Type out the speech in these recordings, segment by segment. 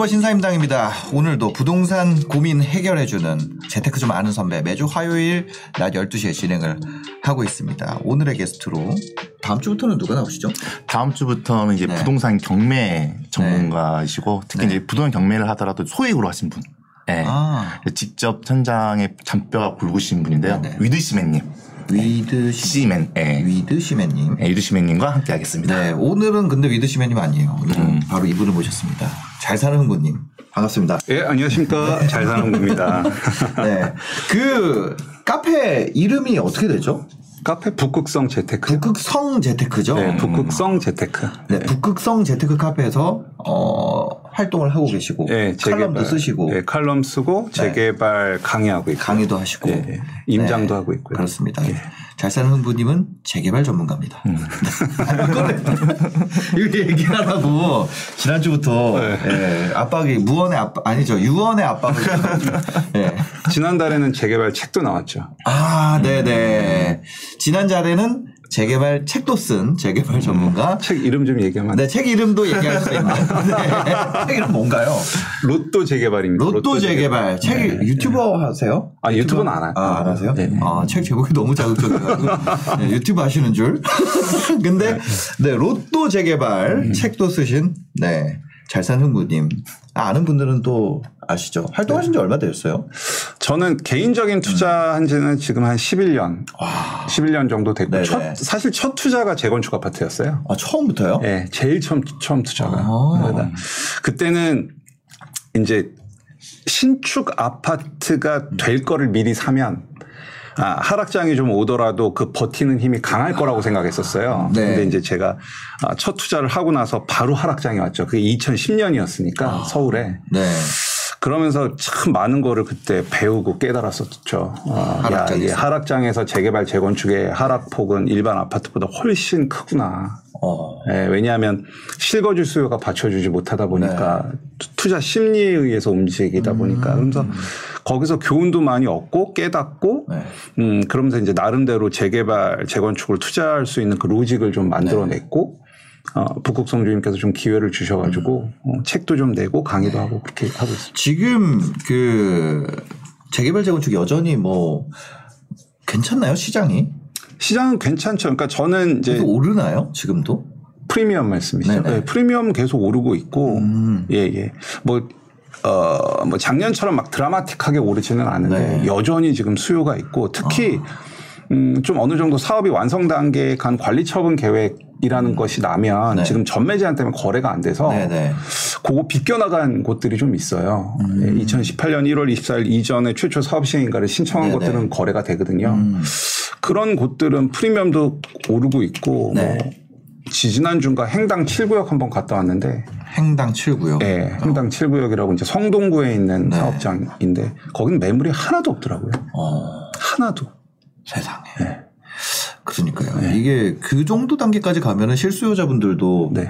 유튜버 신사임당입니다. 오늘도 부동산 고민 해결해주는 재테크 좀 아는 선배 매주 화요일 낮 12시에 진행을 하고 있습니다. 오늘의 게스트로 다음 주부터는 누가 나오시죠? 다음 주부터는 이제 네. 부동산 경매 전문가이시고 특히 네. 이제 부동산 경매를 하더라도 소액으로 하신 분. 네. 아, 직접 현장에 잔뼈가 굵으신 분인데요. 네, 네. 위드시맨님. 위드 시, 시맨. 예. 위드 시맨님. 네, 위드시맨님과 함께 하겠습니다. 네, 오늘은 근데 위드 시맨님 아니에요. 음. 바로 이분을 모셨습니다. 잘 사는 흥부님. 반갑습니다. 예, 안녕하십니까. 잘 사는 겁니다. 네. 그 카페 이름이 어떻게 되죠? 카페 북극성 재테크. 북극성 재테크죠? 네, 북극성 재테크. 네, 북극성 재테크 카페에서 어, 활동을 하고 계시고 예, 칼럼도 재개발. 쓰시고 예, 칼럼 쓰고 재개발 강의하고 있고. 강의도 하시고 예, 예. 임장도 네, 하고 있고요. 그렇습니다. 예. 잘 사는 흥부님은 재개발 전문가입니다. 음. 이거 얘기하라고 지난주부터 네. 예, 압박이 무언의 압박 아니죠 유언의 압박을 예. 지난달에는 재개발 책도 나왔죠. 아 네네 지난 자리는 재개발 책도 쓴 재개발 전문가 책 이름 좀 얘기하면. 네, 책 이름도 얘기할 수 있는. 네. 책 이름 뭔가요? 로또 재개발입니다. 로또 재개발. 책 유튜버 하세요? 아, 유튜버는 안 하- 아, 안 하세요? 네, 네. 아, 책 제목이 너무 자극적이어가지고 네, 유튜브 하시는 줄. 근데 네, 로또 재개발 음. 책도 쓰신 네. 잘산 흥부님. 아, 아는 분들은 또 아시죠? 활동하신 지 얼마 되셨어요? 저는 개인적인 투자한 지는 지금 한 11년. 11년 정도 됐고. 네네. 첫, 사실 첫 투자가 재건축 아파트였어요. 아, 처음부터요? 예, 제일 처음, 처음 투자가. 아. 그러다 그때는 이제 신축 아파트가 될 거를 미리 사면 아, 하락장이 좀 오더라도 그 버티는 힘이 강할 거라고 생각했었어요. 네. 근데 이제 제가 아, 첫 투자를 하고 나서 바로 하락장이 왔죠. 그게 2010년이었으니까 서울에. 네. 그러면서 참 많은 거를 그때 배우고 깨달았었죠. 아, 야, 하락장에서. 이게 하락장에서 재개발 재건축의 하락폭은 일반 아파트보다 훨씬 크구나. 어. 예, 왜냐하면 실거주 수요가 받쳐주지 못하다 보니까 네. 투- 투자 심리에 의해서 음. 움직이다 보니까 그러면서 거기서 교훈도 많이 얻고 깨닫고 네. 음, 그러면서 이제 나름대로 재개발 재건축을 투자할 수 있는 그 로직을 좀 만들어냈고 어, 북극성 주님께서 좀 기회를 주셔가지고 음. 어, 책도 좀 내고 강의도 네. 하고 그렇게 하고 있습니다. 지금 그 재개발 재건축 여전히 뭐 괜찮나요 시장이? 시장은 괜찮죠. 그러니까 저는 이제 오르나요 지금도? 프리미엄 말씀이시죠. 네, 프리미엄 계속 오르고 있고, 음. 예, 예. 뭐, 어, 뭐 작년처럼 막 드라마틱하게 오르지는 않은데 네. 여전히 지금 수요가 있고 특히 음, 좀 어느 정도 사업이 완성 단계에 간 관리 처분 계획이라는 것이 나면 네. 지금 전매 제한 때문에 거래가 안 돼서 네네. 그거 비껴나간 곳들이 좀 있어요. 예, 2018년 1월 24일 이전에 최초 사업 시행인가를 신청한 음. 네네. 것들은 거래가 되거든요. 음. 그런 곳들은 프리미엄도 오르고 있고 네. 뭐 지지난주인가 행당 7구역 한번 갔다 왔는데 행당 7구요. 예, 행당 7구역이라고 이제 성동구에 있는 네. 사업장인데 거기는 매물이 하나도 없더라고요. 어, 하나도. 세상에. 네. 그러니까요. 이게 그 정도 단계까지 가면은 실수요자분들도 네.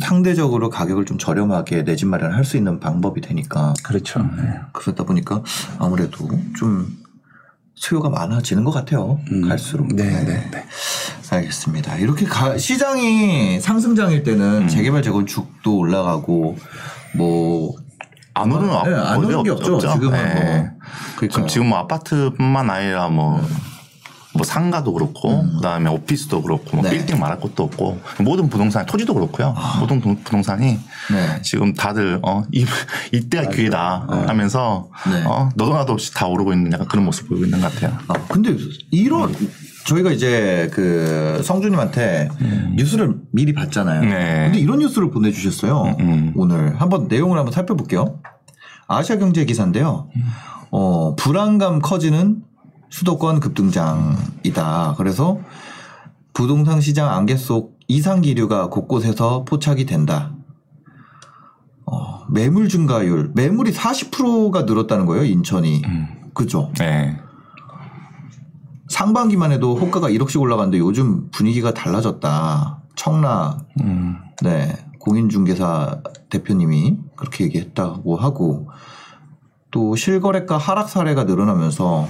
상대적으로 가격을 좀 저렴하게 내 집 마련할 수 있는 방법이 되니까 그렇죠. 네. 그러다 보니까 아무래도 좀 수요가 많아지는 것 같아요. 음. 갈수록. 네, 네, 네. 알겠습니다. 이렇게 가- 시장이 상승장일 때는 음. 재개발 재건축도 올라가고 뭐 안 오르는 네, 안 오르는 게 없죠. 지금은 네. 뭐. 그러니까요. 지금, 지금 뭐 아파트뿐만 아니라 뭐, 뭐 상가도 그렇고, 그 다음에 오피스도 그렇고, 뭐 음. 네. 빌딩 말할 것도 없고, 모든 부동산, 토지도 그렇고요. 모든 동- 부동산이 네. 지금 다들, 어, 이, 이때가 기회다 하면서, 네. 어, 너도 나도 없이 다 오르고 있는 약간 그런 모습 보이고 있는 것 같아요. 아, 근데 이런 저희가 이제 그 성주님한테 뉴스를 미리 봤잖아요. 음. 네. 근데 이런 뉴스를 보내주셨어요. 음. 오늘 한번 내용을 한번 살펴볼게요. 아시아 경제 기사인데요. 어, 불안감 커지는 수도권 급등장이다. 그래서 부동산 시장 안개 속 이상 기류가 곳곳에서 포착이 된다. 어, 매물 증가율, 매물이 40%가 늘었다는 거예요, 인천이. 그죠? 네. 상반기만 해도 호가가 1억씩 올라갔는데 요즘 분위기가 달라졌다. 청라, 네, 공인중개사 대표님이 그렇게 얘기했다고 하고 또 실거래가 하락 사례가 늘어나면서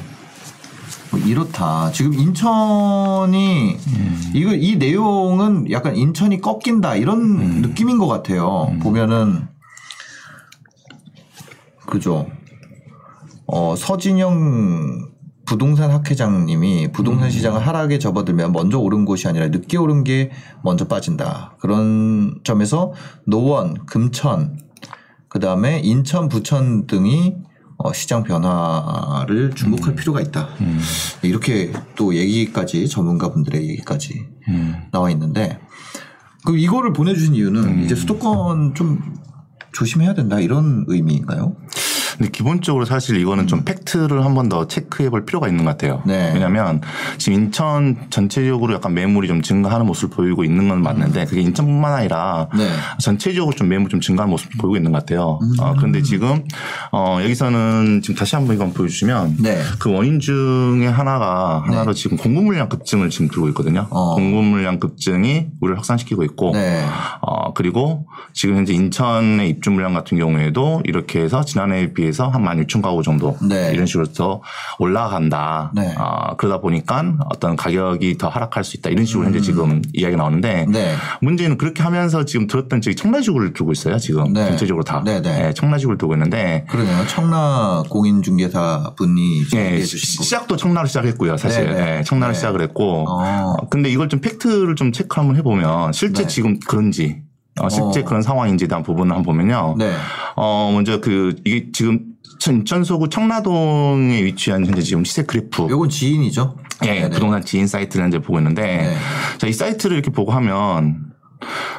뭐 이렇다. 지금 인천이 이거 이 내용은 약간 인천이 꺾인다 이런 느낌인 것 같아요. 보면은 그죠. 어 서진영 부동산 학회장님이 부동산 시장을 하락에 접어들면 먼저 오른 곳이 아니라 늦게 오른 게 먼저 빠진다. 그런 점에서 노원, 금천, 그 다음에 인천, 부천 등이 어, 시장 변화를 주목할 필요가 있다. 이렇게 또 얘기까지 전문가분들의 얘기까지 나와 있는데 그 이거를 보내주신 이유는 이제 수도권 좀 조심해야 된다 이런 의미인가요? 근데 기본적으로 사실 이거는 좀 팩트를 한 번 더 체크해 볼 필요가 있는 것 같아요. 네. 왜냐하면 지금 인천 전체적으로 약간 매물이 좀 증가하는 모습을 보이고 있는 건 맞는데 그게 인천뿐만 아니라 네. 전체적으로 좀 매물 좀 증가하는 모습을 보이고 있는 것 같아요. 어, 그런데 지금 어, 여기서는 지금 다시 한번 이건 보여주시면 네. 그 원인 중에 하나가 하나로 지금 공급 물량 급증을 지금 들고 있거든요. 어. 공급 물량 급증이 우리를 확산시키고 있고 네. 어, 그리고 지금 현재 인천의 입주 물량 같은 경우에도 이렇게 해서 지난해에 비해 서 한 16,000가구 정도 네. 이런 식으로 더 올라간다. 네. 어, 그러다 보니까 어떤 가격이 더 하락할 수 있다. 이런 식으로 현재 지금 이야기가 나오는데 음. 네. 문제는 그렇게 하면서 지금 들었던 지금 청라지구를 두고 있어요. 지금 네. 전체적으로 다. 네, 네. 청라지구를 두고 있는데 그러네요. 청라 공인중개사 분이 시- 거. 시작도 청라로 시작했고요, 사실. 네, 네. 예, 청라로 네. 시작을 했고. 어. 어, 근데 이걸 좀 팩트를 좀 체크 한번 해보면 실제 네. 지금 그런지, 어, 실제 어. 그런 상황인지에 대한 부분을 한번 보면요. 네. 어, 먼저 그, 이게 지금 인천 서구 청라동에 위치한 현재 지금 시세 그래프. 요건 지인이죠? 예, 네네. 부동산 지인 사이트를 이제 보고 있는데, 네. 자, 이 사이트를 이렇게 보고 하면,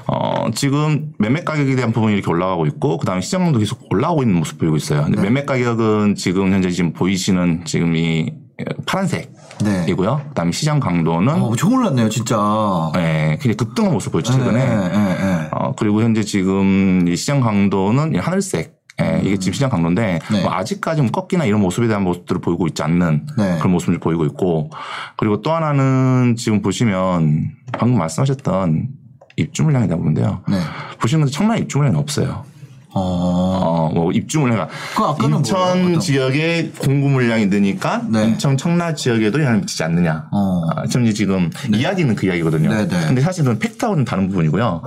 어, 지금 매매 가격에 대한 부분이 이렇게 올라가고 있고, 그 다음에 시장도 계속 올라오고 있는 모습 보이고 있어요. 근데 네. 매매 가격은 지금 현재 지금 보이시는 지금 이 파란색. 네. 이고요. 그다음에 시장 강도는 어, 엄청 올랐네요, 진짜. 예, 굉장히 급등한 모습 보였죠 최근에. 네, 네, 네. 어, 그리고 현재 지금 이 시장 강도는 이 하늘색. 예, 이게 지금 시장 강도인데 네. 뭐 아직까지 뭐 꺾이나 이런 모습에 대한 모습들을 보이고 있지 않는 네. 그런 모습을 보이고 있고 그리고 또 하나는 지금 보시면 방금 말씀하셨던 입주 물량에 대한 부분인데요. 네. 보시는 것처럼 청라 입주 물량이 없어요. 어. 어, 뭐 입주 물량. 그 아까는 인천 뭐예요? 지역에 공급 물량이 늘니까 네. 인천 청라 지역에도 영향을 미치지 않느냐. 어. 아, 지금 지금 이야기는 그 이야기거든요. 네, 네. 근데 사실은 팩트하고는 다른 부분이고요.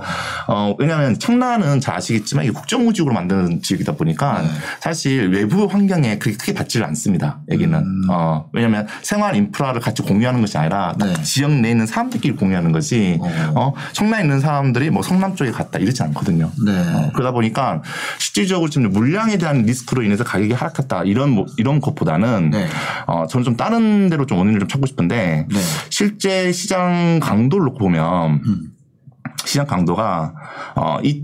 어, 왜냐하면 청라는 잘 아시겠지만 이게 국정무직으로 만드는 지역이다 보니까 네. 사실 외부 환경에 그렇게 크게 받지를 않습니다. 여기는. 어, 왜냐하면 생활 인프라를 같이 공유하는 것이 아니라 딱 네. 지역 내에 있는 사람들끼리 공유하는 거지. 어. 어, 청라에 있는 사람들이 뭐 성남 쪽에 갔다 이러지 않거든요. 네. 어, 그러다 보니까 실질적으로 지금 물량에 대한 리스크로 인해서 가격이 하락했다 이런 뭐- 이런 것보다는 네. 어, 저는 좀 다른 데로 좀 원인을 좀 찾고 싶은데 네. 실제 시장 강도를 놓고 보면 음. 시장 강도가 어, 이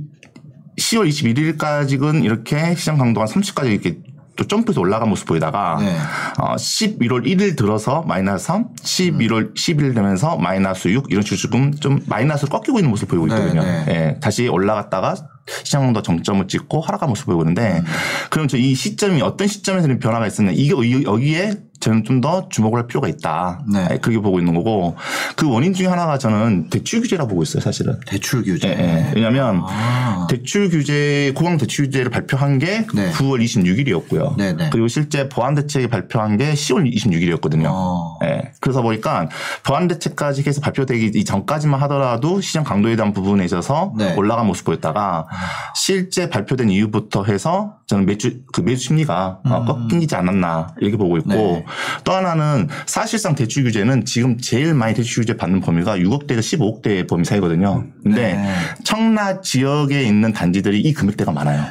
10월 21일까지는 이렇게 시장 강도가 30까지 이렇게 또 점프해서 올라간 모습 보이다가 네. 어, 11월 1일 들어서 마이너스 3, 11월 10일 되면서 마이너스 6 이런 식으로 지금 좀 마이너스를 꺾이고 있는 모습을 보이고 네, 있거든요. 네. 예, 다시 올라갔다가 시장 강도 정점을 찍고 하락한 모습을 보이고 있는데 그럼 저 이 시점이 어떤 시점에서는 변화가 있었냐 이게 여- 여기에 저는 좀 더 주목을 할 필요가 있다. 네. 예, 그렇게 보고 있는 거고 그 원인 중에 하나가 저는 대출 규제라고 보고 있어요, 사실은. 대출 규제. 예, 예. 왜냐하면 아. 대출 규제 고강 대출 규제를 발표한 게 네. 9월 26일이었고요. 네, 네. 그리고 실제 보안 대책이 발표한 게 10월 26일이었거든요. 어. 예. 그래서 보니까 보안 대책까지 해서 발표되기 이전까지만 하더라도 시장 강도에 대한 부분에 있어서 네. 올라간 모습 보였다가 실제 발표된 이후부터 해서 저는 매주 그 매수 심리가 어, 꺾이지 않았나 이렇게 보고 있고 음. 네. 또 하나는 사실상 대출 규제는 지금 제일 많이 대출 규제 받는 범위가 6억대에서 15억대 범위 사이거든요. 근데 네. 청라 지역에 있는 단지들이 이 금액대가 많아요.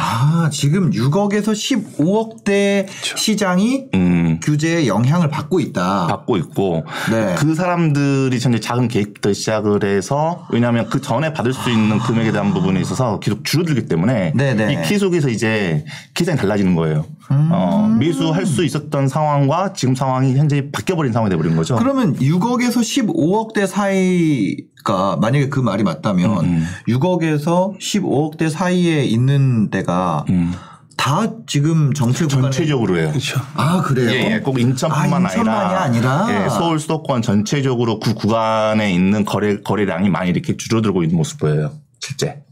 아, 지금 6억에서 15억대 시장이 음. 음. 규제의 영향을 받고 있다. 받고 있고 네. 그 사람들이 현재 작은 계획부터 시작을 해서 왜냐하면 그 전에 받을 수 있는 금액에 대한 부분에 있어서 계속 줄어들기 때문에 네네. 이 키 속에서 이제 계산이 달라지는 거예요. 음. 어, 매수할 수 있었던 상황과 지금 상황이 현재 바뀌어버린 상황이 돼버린 거죠. 그러면 6억에서 15억대 사이가 만약에 그 말이 맞다면 음, 6억에서 15억대 사이에 있는 데가 음. 다 지금 정체 전체적으로 해요. 그렇죠. 아 그래요? 예, 예. 꼭 인천뿐만 아, 인천만이 아니라, 아니라? 예, 서울 수도권 전체적으로 그 구간에 있는 거래 거래량이 많이 이렇게 줄어들고 있는 모습 보여요. 실제.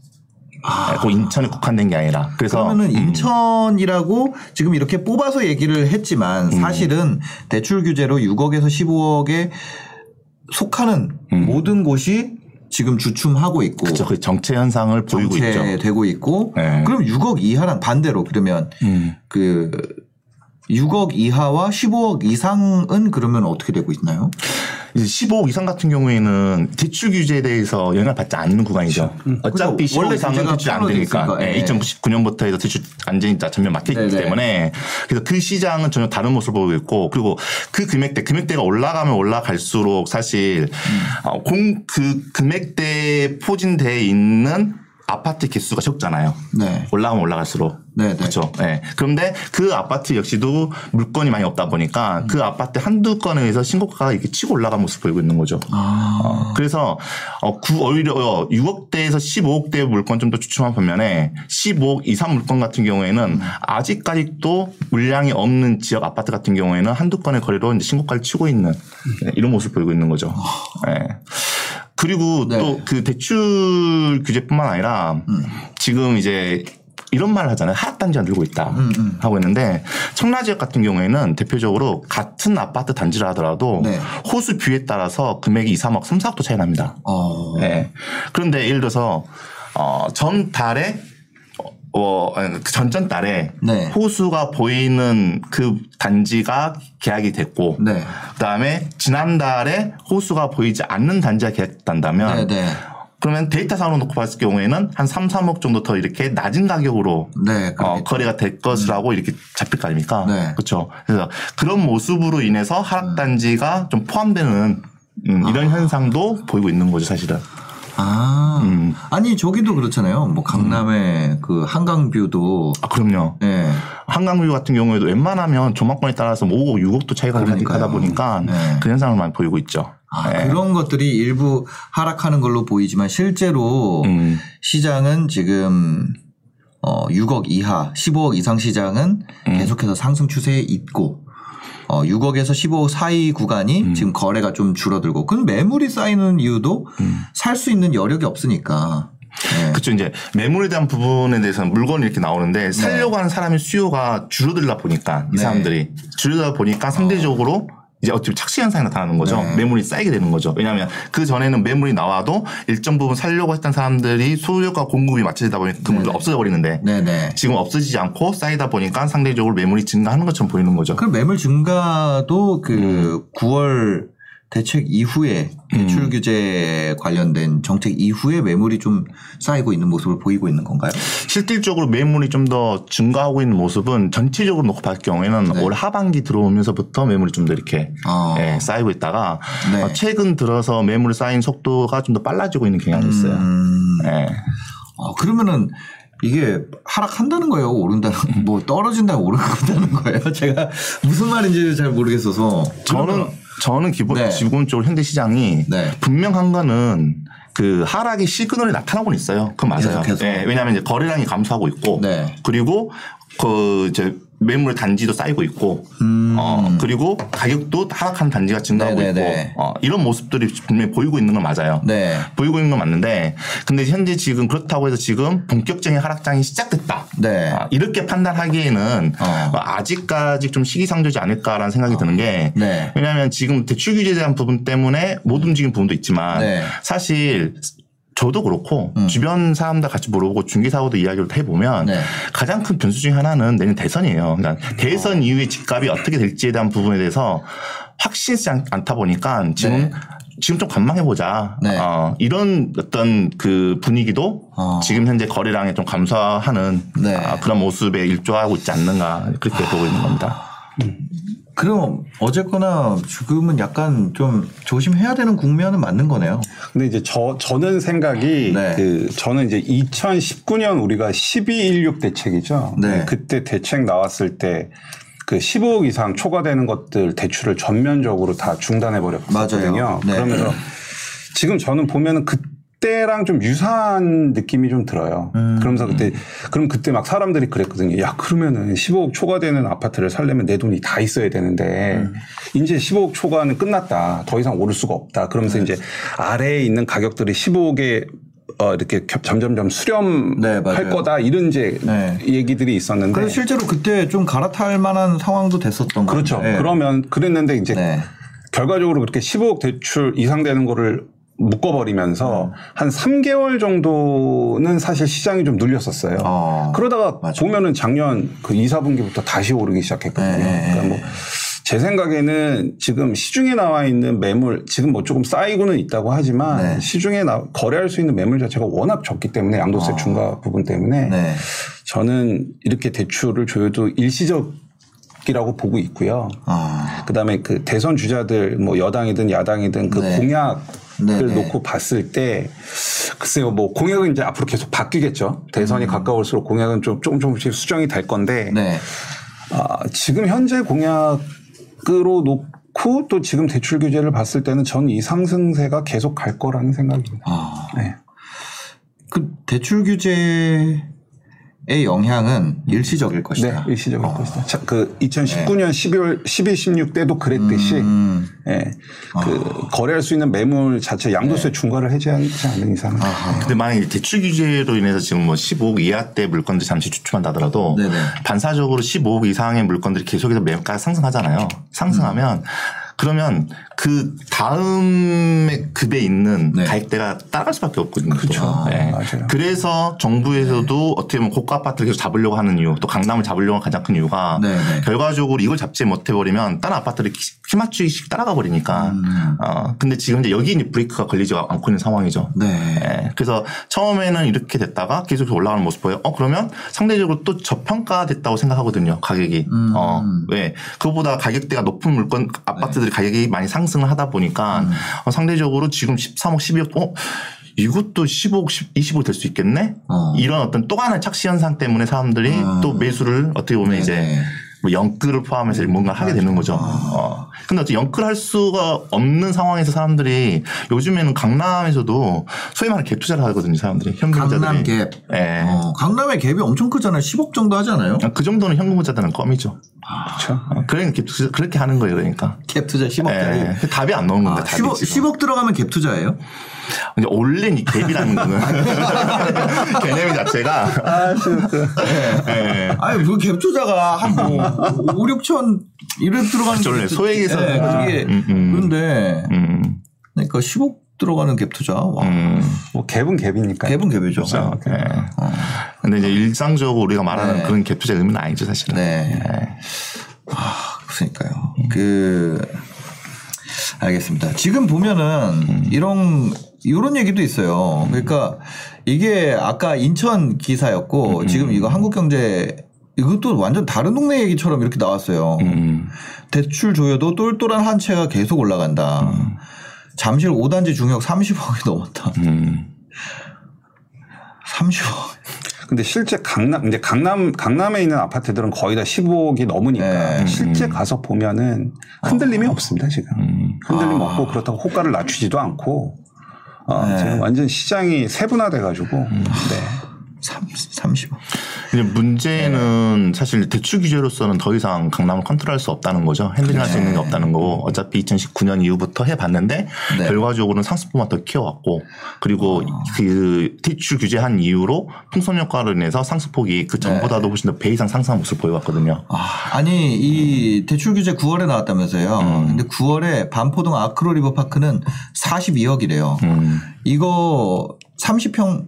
예, 꼭 인천에 국한된 게 아니라. 그래서 그러면은 음, 인천이라고 지금 이렇게 뽑아서 얘기를 음. 했지만 사실은 대출 규제로 6억에서 15억에 속하는 모든 곳이 지금 주춤하고 있고 음. 그죠. 그 정체 현상을 보이고 있죠. 정체되고 있고 네. 그럼 6억 이하란 반대로 그러면 음. 그 6억 이하와 15억 이상은 그러면 어떻게 되고 있나요? 이제 15억 이상 같은 경우에는 대출 규제에 대해서 영향을 받지 않는 구간이죠. 어차피 그죠. 15억 원래 이상은 규제가 대출 안 되니까. 있으니까. 2019년부터 해서 대출 안전이 전면 막혀 있기. 때문에 그래서 그 시장은 전혀 다른 모습을 보이고 있고 그리고 그 금액대 금액대가 올라가면 올라갈수록 사실 어, 공 그 금액대에 포진돼 있는 아파트 개수가 적잖아요. 네. 올라가면 올라갈수록. 네네. 그렇죠. 예. 그런데 그 아파트 역시도 물건이 많이 없다 보니까 그 아파트 한두 건에 의해서 신고가가 이렇게 치고 올라간 모습 보이고 있는 거죠. 아. 어, 그래서 어, 구, 오히려 6억대에서 15억대 물건 좀 더 추첨한 반면에 15억 이상 물건 같은 경우에는 아직까지도 물량이 없는 지역 아파트 같은 경우에는 한두 건의 거래로 이제 신고가를 치고 있는 네, 이런 모습 보이고 있는 거죠. 예. 그리고 네. 또그 대출 규제뿐만 아니라 지금 이제 이런 말을 하잖아요. 하락단지가 늘고 있다 하고 있는데 청라 지역 같은 경우에는 대표적으로 같은 아파트 단지라 하더라도 네. 호수 view에 따라서 금액이 2, 3억, 3, 4억도 차이 납니다. 어. 네. 그런데 예를 들어서 어, 전 달에 어, 그 전전 달에 네. 호수가 보이는 그 단지가 계약이 됐고 네. 그다음에 지난달에 호수가 보이지 않는 단지가 계약된다면 네, 네. 그러면 데이터 상으로 놓고 봤을 경우에는 한 3, 3억 정도 더 이렇게 낮은 가격으로 네, 어. 거래가 될 것이라고 이렇게 잡힐 거 아닙니까? 네. 그렇죠. 그래서 그런 모습으로 인해서 하락 단지가 좀 포함되는 음, 이런 현상도 보이고 있는 거죠, 사실은. 아. 음. 아니, 저기도 그렇잖아요. 뭐, 강남의 그 한강뷰도. 아, 그럼요. 예. 한강뷰 같은 경우에도 웬만하면 조망권에 따라서 뭐 5억, 6억도 차이가. 하다 보니까 네. 그 현상을 많이 보이고 있죠. 아, 네. 그런 것들이 일부 하락하는 걸로 보이지만 실제로 음. 시장은 지금 어 6억 이하, 15억 이상 시장은 음. 계속해서 상승 추세에 있고 어 6억에서 15억 사이 구간이 음. 지금 거래가 좀 줄어들고 그 매물이 쌓이는 이유도 살수 있는 여력이 없으니까. 네. 그렇죠. 이제 매물에 대한 부분에 대해서는 물건이 이렇게 나오는데 살려고 하는 사람의 수요가 줄어들다 보니까 이 네. 사람들이 줄어들다 보니까 상대적으로 이제 어떻게 착시 현상이 나타나는 거죠. 네. 매물이 쌓이게 되는 거죠. 왜냐하면 그 전에는 매물이 나와도 일정 부분 살려고 했던 사람들이 소유과 공급이 맞춰지다 보니까 그 물이 없어져 버리는데 네네. 지금 없어지지 않고 쌓이다 보니까 상대적으로 매물이 증가하는 것처럼 보이는 거죠. 그 매물 증가도 그 음. 9월 대책 이후에 대출 규제 관련된 정책 이후에 매물이 좀 쌓이고 있는 모습을 보이고 있는 건가요? 실질적으로 매물이 좀 더 증가하고 있는 모습은 전체적으로 놓고 봤을 경우에는 네. 올 하반기 들어오면서부터 매물이 좀 더 이렇게 어. 예, 쌓이고 있다가 네. 어, 최근 들어서 매물 쌓인 속도가 좀 더 빨라지고 있는 경향이 있어요. 음. 예. 어, 그러면은 이게 하락한다는 거예요? 오른다는 뭐 떨어진다고 오른다는 거예요? 제가 무슨 말인지 잘 모르겠어서 저는 저는 기본 네. 기본적으로 현대 시장이 네. 분명한 거는 그 하락의 시그널이 나타나고 있어요. 그건 맞아요. 계속해서. 예, 왜냐하면 이제 거래량이 감소하고 있고 네. 그리고 그 이제 매물 단지도 쌓이고 있고 음. 어 그리고 가격도 하락한 단지가 증가하고 네네네. 있고 어 이런 모습들이 분명히 보이고 있는 건 맞아요. 네. 보이고 있는 건 맞는데 근데 현재 지금 그렇다고 해서 지금 본격적인 하락장이 시작됐다. 네. 아, 이렇게 판단하기에는 어. 뭐 아직까지 좀 시기상조지 않을까라는 생각이 드는 게 네. 왜냐하면 지금 대출 규제에 대한 부분 때문에 못 움직인 부분도 있지만 네. 사실 저도 그렇고 음. 주변 사람들 같이 물어보고 중개사고도 이야기를 해보면 네. 가장 큰 변수 중에 하나는 내년 대선이에요. 그러니까 대선 이후에 집값이 어떻게 될지에 대한 부분에 대해서 확실치 않- 않다 보니까 지금 네. 지금 좀 관망해 보자. 네. 어, 이런 어떤 그 분위기도 어. 지금 현재 거래량이 좀 감소하는 네. 아, 그런 모습에 일조하고 있지 않는가 그렇게 보고 있는 겁니다. 그럼 어쨌거나 지금은 약간 좀 조심해야 되는 국면은 맞는 거네요. 근데 이제 저 저는 생각이 네. 그 저는 이제 2019년 우리가 1216 대책이죠. 네. 그때 대책 나왔을 때 그 15억 이상 초과되는 것들 대출을 전면적으로 다 중단해 버렸거든요. 맞아요. 네. 그러면서 지금 저는 보면은 그 때랑 좀 유사한 느낌이 좀 들어요. 음. 그러면서 그때 그럼 그때 막 사람들이 그랬거든요. 야 그러면은 15억 초과되는 아파트를 살려면 내 돈이 다 있어야 되는데 음. 이제 15억 초과는 끝났다. 더 이상 오를 수가 없다. 네. 그러면서 이제 아래에 있는 가격들이 15억에 어, 이렇게 겹- 점점점 수렴할 네. 거다 이런 이제 네. 얘기들이 있었는데 그래서 실제로 그때 좀 갈아탈 만한 상황도 됐었던 거죠. 그렇죠. 네. 그러면 그랬는데 이제 네. 결과적으로 그렇게 15억 대출 이상 되는 거를 묶어버리면서 한 3개월 정도는 사실 시장이 좀 눌렸었어요. 어. 그러다가 맞아요. 보면은 작년 그 2, 4분기부터 다시 오르기 시작했거든요. 네. 그러니까 뭐 제 생각에는 지금 시중에 나와 있는 매물 지금 뭐 조금 쌓이고는 있다고 하지만 네. 시중에 나, 거래할 수 있는 매물 자체가 워낙 적기 때문에 양도세 중과 부분 때문에 네. 저는 이렇게 대출을 줘도 일시적이라고 보고 있고요. 아. 그다음에 그 대선 주자들 뭐 여당이든 야당이든 그 네. 공약을 네, 네. 놓고 봤을 때 글쎄요 뭐 공약은 이제 앞으로 계속 바뀌겠죠. 대선이 가까울수록 공약은 좀 조금 조금씩 수정이 될 건데 음. 네. 아, 지금 현재 공약으로 놓고 또 지금 대출 규제를 봤을 때는 전 이 상승세가 계속 갈 거라는 생각입니다. 아. 네. 그 대출 규제 의 영향은 일시적일 네, 것이다. 일시적일 것이다. 자, 그 2019년 12월 12, 16 때도 그랬듯이 음. 예, 그 거래할 수 있는 매물 자체 양도세 중과를 해제하지 않는 이상 근데 만약에 대출 규제로 인해서 지금 뭐 15억 이하대 물건들 잠시 주춤한다 하더라도 네네. 반사적으로 15억 이상의 물건들이 계속해서 매물가가 상승하잖아요. 상승하면 그러면 그 다음에 급에 있는 네. 가액대가 따라갈 수밖에 없거든요. 또. 그렇죠. 네. 맞아요. 그래서 정부에서도 어떻게 보면 고가 아파트를 계속 잡으려고 하는 이유, 또 강남을 잡으려고 하는 가장 큰 이유가 네, 네. 결과적으로 이걸 잡지 못해버리면 다른 아파트를 키- 키맞추기씩 따라가 버리니까. 음. 어, 근데 지금 이제 여기 이제 브레이크가 걸리지 않고 있는 상황이죠. 네. 예, 그래서 처음에는 이렇게 됐다가 계속 올라가는 모습 보여요. 어, 그러면 상대적으로 또 저평가됐다고 생각하거든요. 가격이. 음. 어, 왜? 그거보다 가격대가 높은 물건, 아파트들이 가격이 많이 상 승을 하다 보니까 어, 상대적으로 지금 13억, 12억, 어? 이것도 15억, 20억 될 수 있겠네? 어. 이런 어떤 또 하나의 착시 현상 때문에 사람들이 아. 또 매수를 어떻게 보면 네네. 이제 뭐 영끌을 포함해서 뭔가 하게 되는 거죠. 어. 근데 어쨌든 영끌할 수가 없는 상황에서 사람들이 요즘에는 강남에서도 소위 말하는 갭 투자를 하거든요, 사람들이. 현금자들이. 강남 갭. 예. 어, 강남의 갭이 엄청 크잖아요. 10억 정도 하잖아요. 그 정도는 현금자들은 껌이죠. 그렇죠. 어, 그러니까 갭 투자, 그렇게 하는 거예요, 그러니까. 갭 투자 10억 짜리. 예. 그 답이 안 나오는 건데, 아, 답이 10억, 지금. 10억 들어가면 갭 투자예요? 이제 원래 이 갭이라는 거는 개념 자체가 아, 예. 아니, 그갭 투자가 한 뭐, 5, 6천 이래 들어가는 그렇죠. 원래 소액에서 네, 아, 이게 음, 음. 그런데 음, 그러니까 10억 들어가는 갭 투자. 와. 음. 뭐 갭은 갭이니까. 갭은 갭이죠. 그렇죠. 예. 근데 이제 일상적으로 우리가 말하는 네. 그런 갭 투자 의미는 아니죠, 사실은. 네. 예. 그러니까요. 그 알겠습니다. 지금 보면은 이런 이런 얘기도 있어요. 그러니까 이게 아까 인천 기사였고 지금 이거 한국경제 이것도 완전 다른 동네 얘기처럼 이렇게 나왔어요. 음. 대출 조여도 똘똘한 한 채가 계속 올라간다. 잠실 5단지 중역 30억이 넘었다. 음. 30억. 근데 실제 강남 이제 강남 강남에 있는 아파트들은 거의 다 15억이 넘으니까 네. 실제 가서 보면은 흔들림이 없습니다 지금 음. 흔들림 아. 없고 그렇다고 호가를 낮추지도 않고 어, 네. 지금 완전 시장이 세분화돼가지고 네. 3, 30억. 근데 문제는 사실 대출 규제로서는 더 이상 강남을 컨트롤할 수 없다는 거죠. 핸들링할 수 있는 게 없다는 거고 어차피 2019년 이후부터 해봤는데 네. 결과적으로는 상습부만 더 키워왔고 그리고 그 대출 규제한 이후로 풍선 효과로 인해서 상습폭이 그 전보다도 훨씬 더 배 이상 상승한 모습을 보여왔거든요. 아, 아니 이 대출 규제 9월에 나왔다면서요. 근데 9월에 반포동 아크로 리버파크는 42억이래요. 음. 이거 30평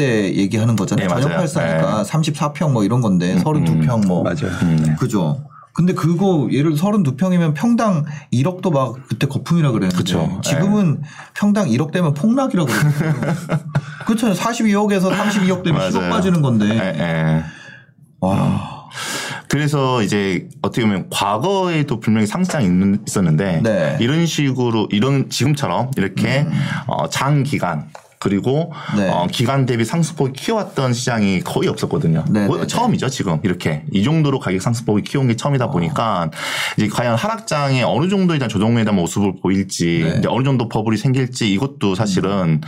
때 얘기하는 거잖아요. 네. 전용 84니까 34평 뭐 이런 건데 32평 뭐 맞아요. 음. 그죠. 근데 그거 예를 들어 32평이면 평당 1억도 막 그때 거품이라 그랬는데 그쵸. 지금은 평당 1억 되면 폭락이라 그러거든요. 그렇잖아요. 42억에서 32억 되면 10억 맞아요. 빠지는 건데. 예, 예. 와. 그래서 이제 어떻게 보면 과거에도 분명히 있는- 있었는데 네. 이런 식으로 이런 지금처럼 이렇게 어, 장기간 그리고 음. 네. 어, 기간 대비 상승폭이 키워왔던 시장이 거의 없었거든요. 네, 거의 네, 처음이죠 지금 이렇게 이 정도로 가격 상승폭이 키운 게 처음이다 어. 보니까 이제 과연 하락장에 어느 정도에 대한 조정에 대한 모습을 보일지 네. 이제 어느 정도 버블이 생길지 이것도 사실은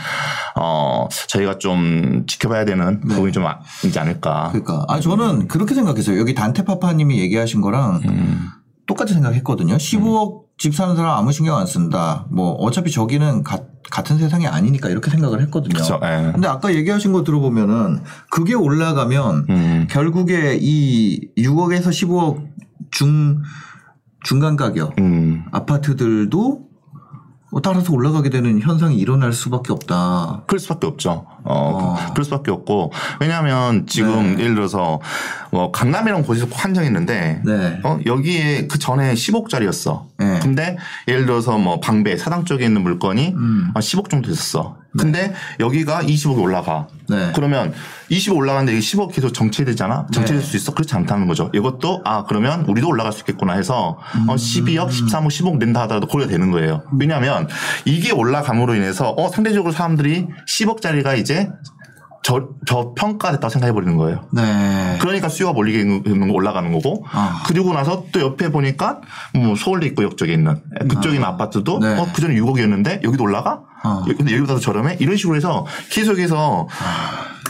어 저희가 좀 지켜봐야 되는 부분이 좀 아- 있지 않을까. 네. 그러니까 아 저는 그렇게 생각했어요. 여기 단테 파파님이 얘기하신 거랑 음. 똑같이 생각했거든요. 15억 집 사는 사람 아무 신경 안 쓴다. 뭐 어차피 저기는 가- 같은 세상이 아니니까 이렇게 생각을 했거든요. 그쵸, 예. 근데 아까 얘기하신 거 들어보면은 그게 올라가면 음. 결국에 이 6억에서 15억 중 중간 가격 음. 아파트들도 뭐 따라서 올라가게 되는 현상이 일어날 수밖에 없다. 그럴 수밖에 없죠. 어, 어. 그- 그럴 수밖에 없고 왜냐하면 지금 네. 예를 들어서 뭐 강남이라는 곳에서 꼭 한정했는데 네. 어, 여기에 그 전에 10억짜리였어. 네. 근데 예를 들어서 뭐 방배 사당 쪽에 있는 물건이 음. 한 10억 정도 됐었어. 근데 여기가 20억이 올라가. 네. 그러면 20억 올라가는데 이게 10억 계속 정체되잖아. 정체될 네. 수 있어? 그렇지 않다는 거죠. 이것도 아 그러면 우리도 올라갈 수 있겠구나 해서 음. 어, 12억, 13억, 10억 낸다 하더라도 고려 되는 거예요. 왜냐하면 이게 올라감으로 인해서 어 상대적으로 사람들이 10억짜리가 이제 저, 저 평가됐다고 생각해 버리는 거예요. 네. 그러니까 수요가 몰리게 올라가는 거고 아. 그리고 나서 또 옆에 보니까 뭐 서울대 입구역 쪽에 있는 그쪽에 있는 아파트도 네. 어, 그전에 6억이었는데 여기도 올라가? 아. 근데 여기보다 더 저렴해? 이런 식으로 해서 계속해서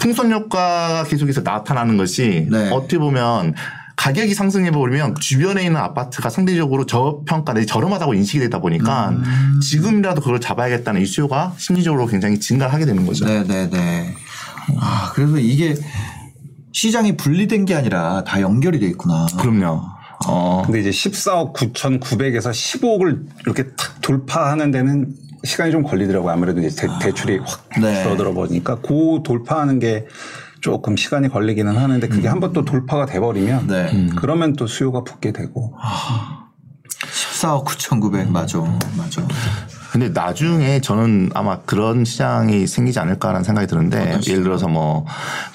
풍선 효과가 계속해서 나타나는 것이 네. 어떻게 보면 가격이 상승해 버리면 주변에 있는 아파트가 상대적으로 저평가 내지 저렴하다고 인식이 되다 보니까 음. 지금이라도 그걸 잡아야겠다는 이 수요가 심리적으로 굉장히 증가를 하게 되는 거죠. 네네네. 아, 그래서 이게 시장이 분리된 게 아니라 다 연결이 돼 있구나. 그럼요. 어. 근데 이제 14억 9,900에서 15억을 이렇게 탁 돌파하는 데는 시간이 좀 걸리더라고요. 아무래도 이제 대, 출이확 네. 줄어들어 보니까 그 돌파하는 게 조금 시간이 걸리기는 하는데 그게 한번 또 돌파가 돼버리면 네. 그러면 또 수요가 붙게 되고 14억 9,900 맞아. 맞아. 근데 나중에 저는 아마 그런 시장이 생기지 않을까라는 생각이 드는데 예를 들어서 뭐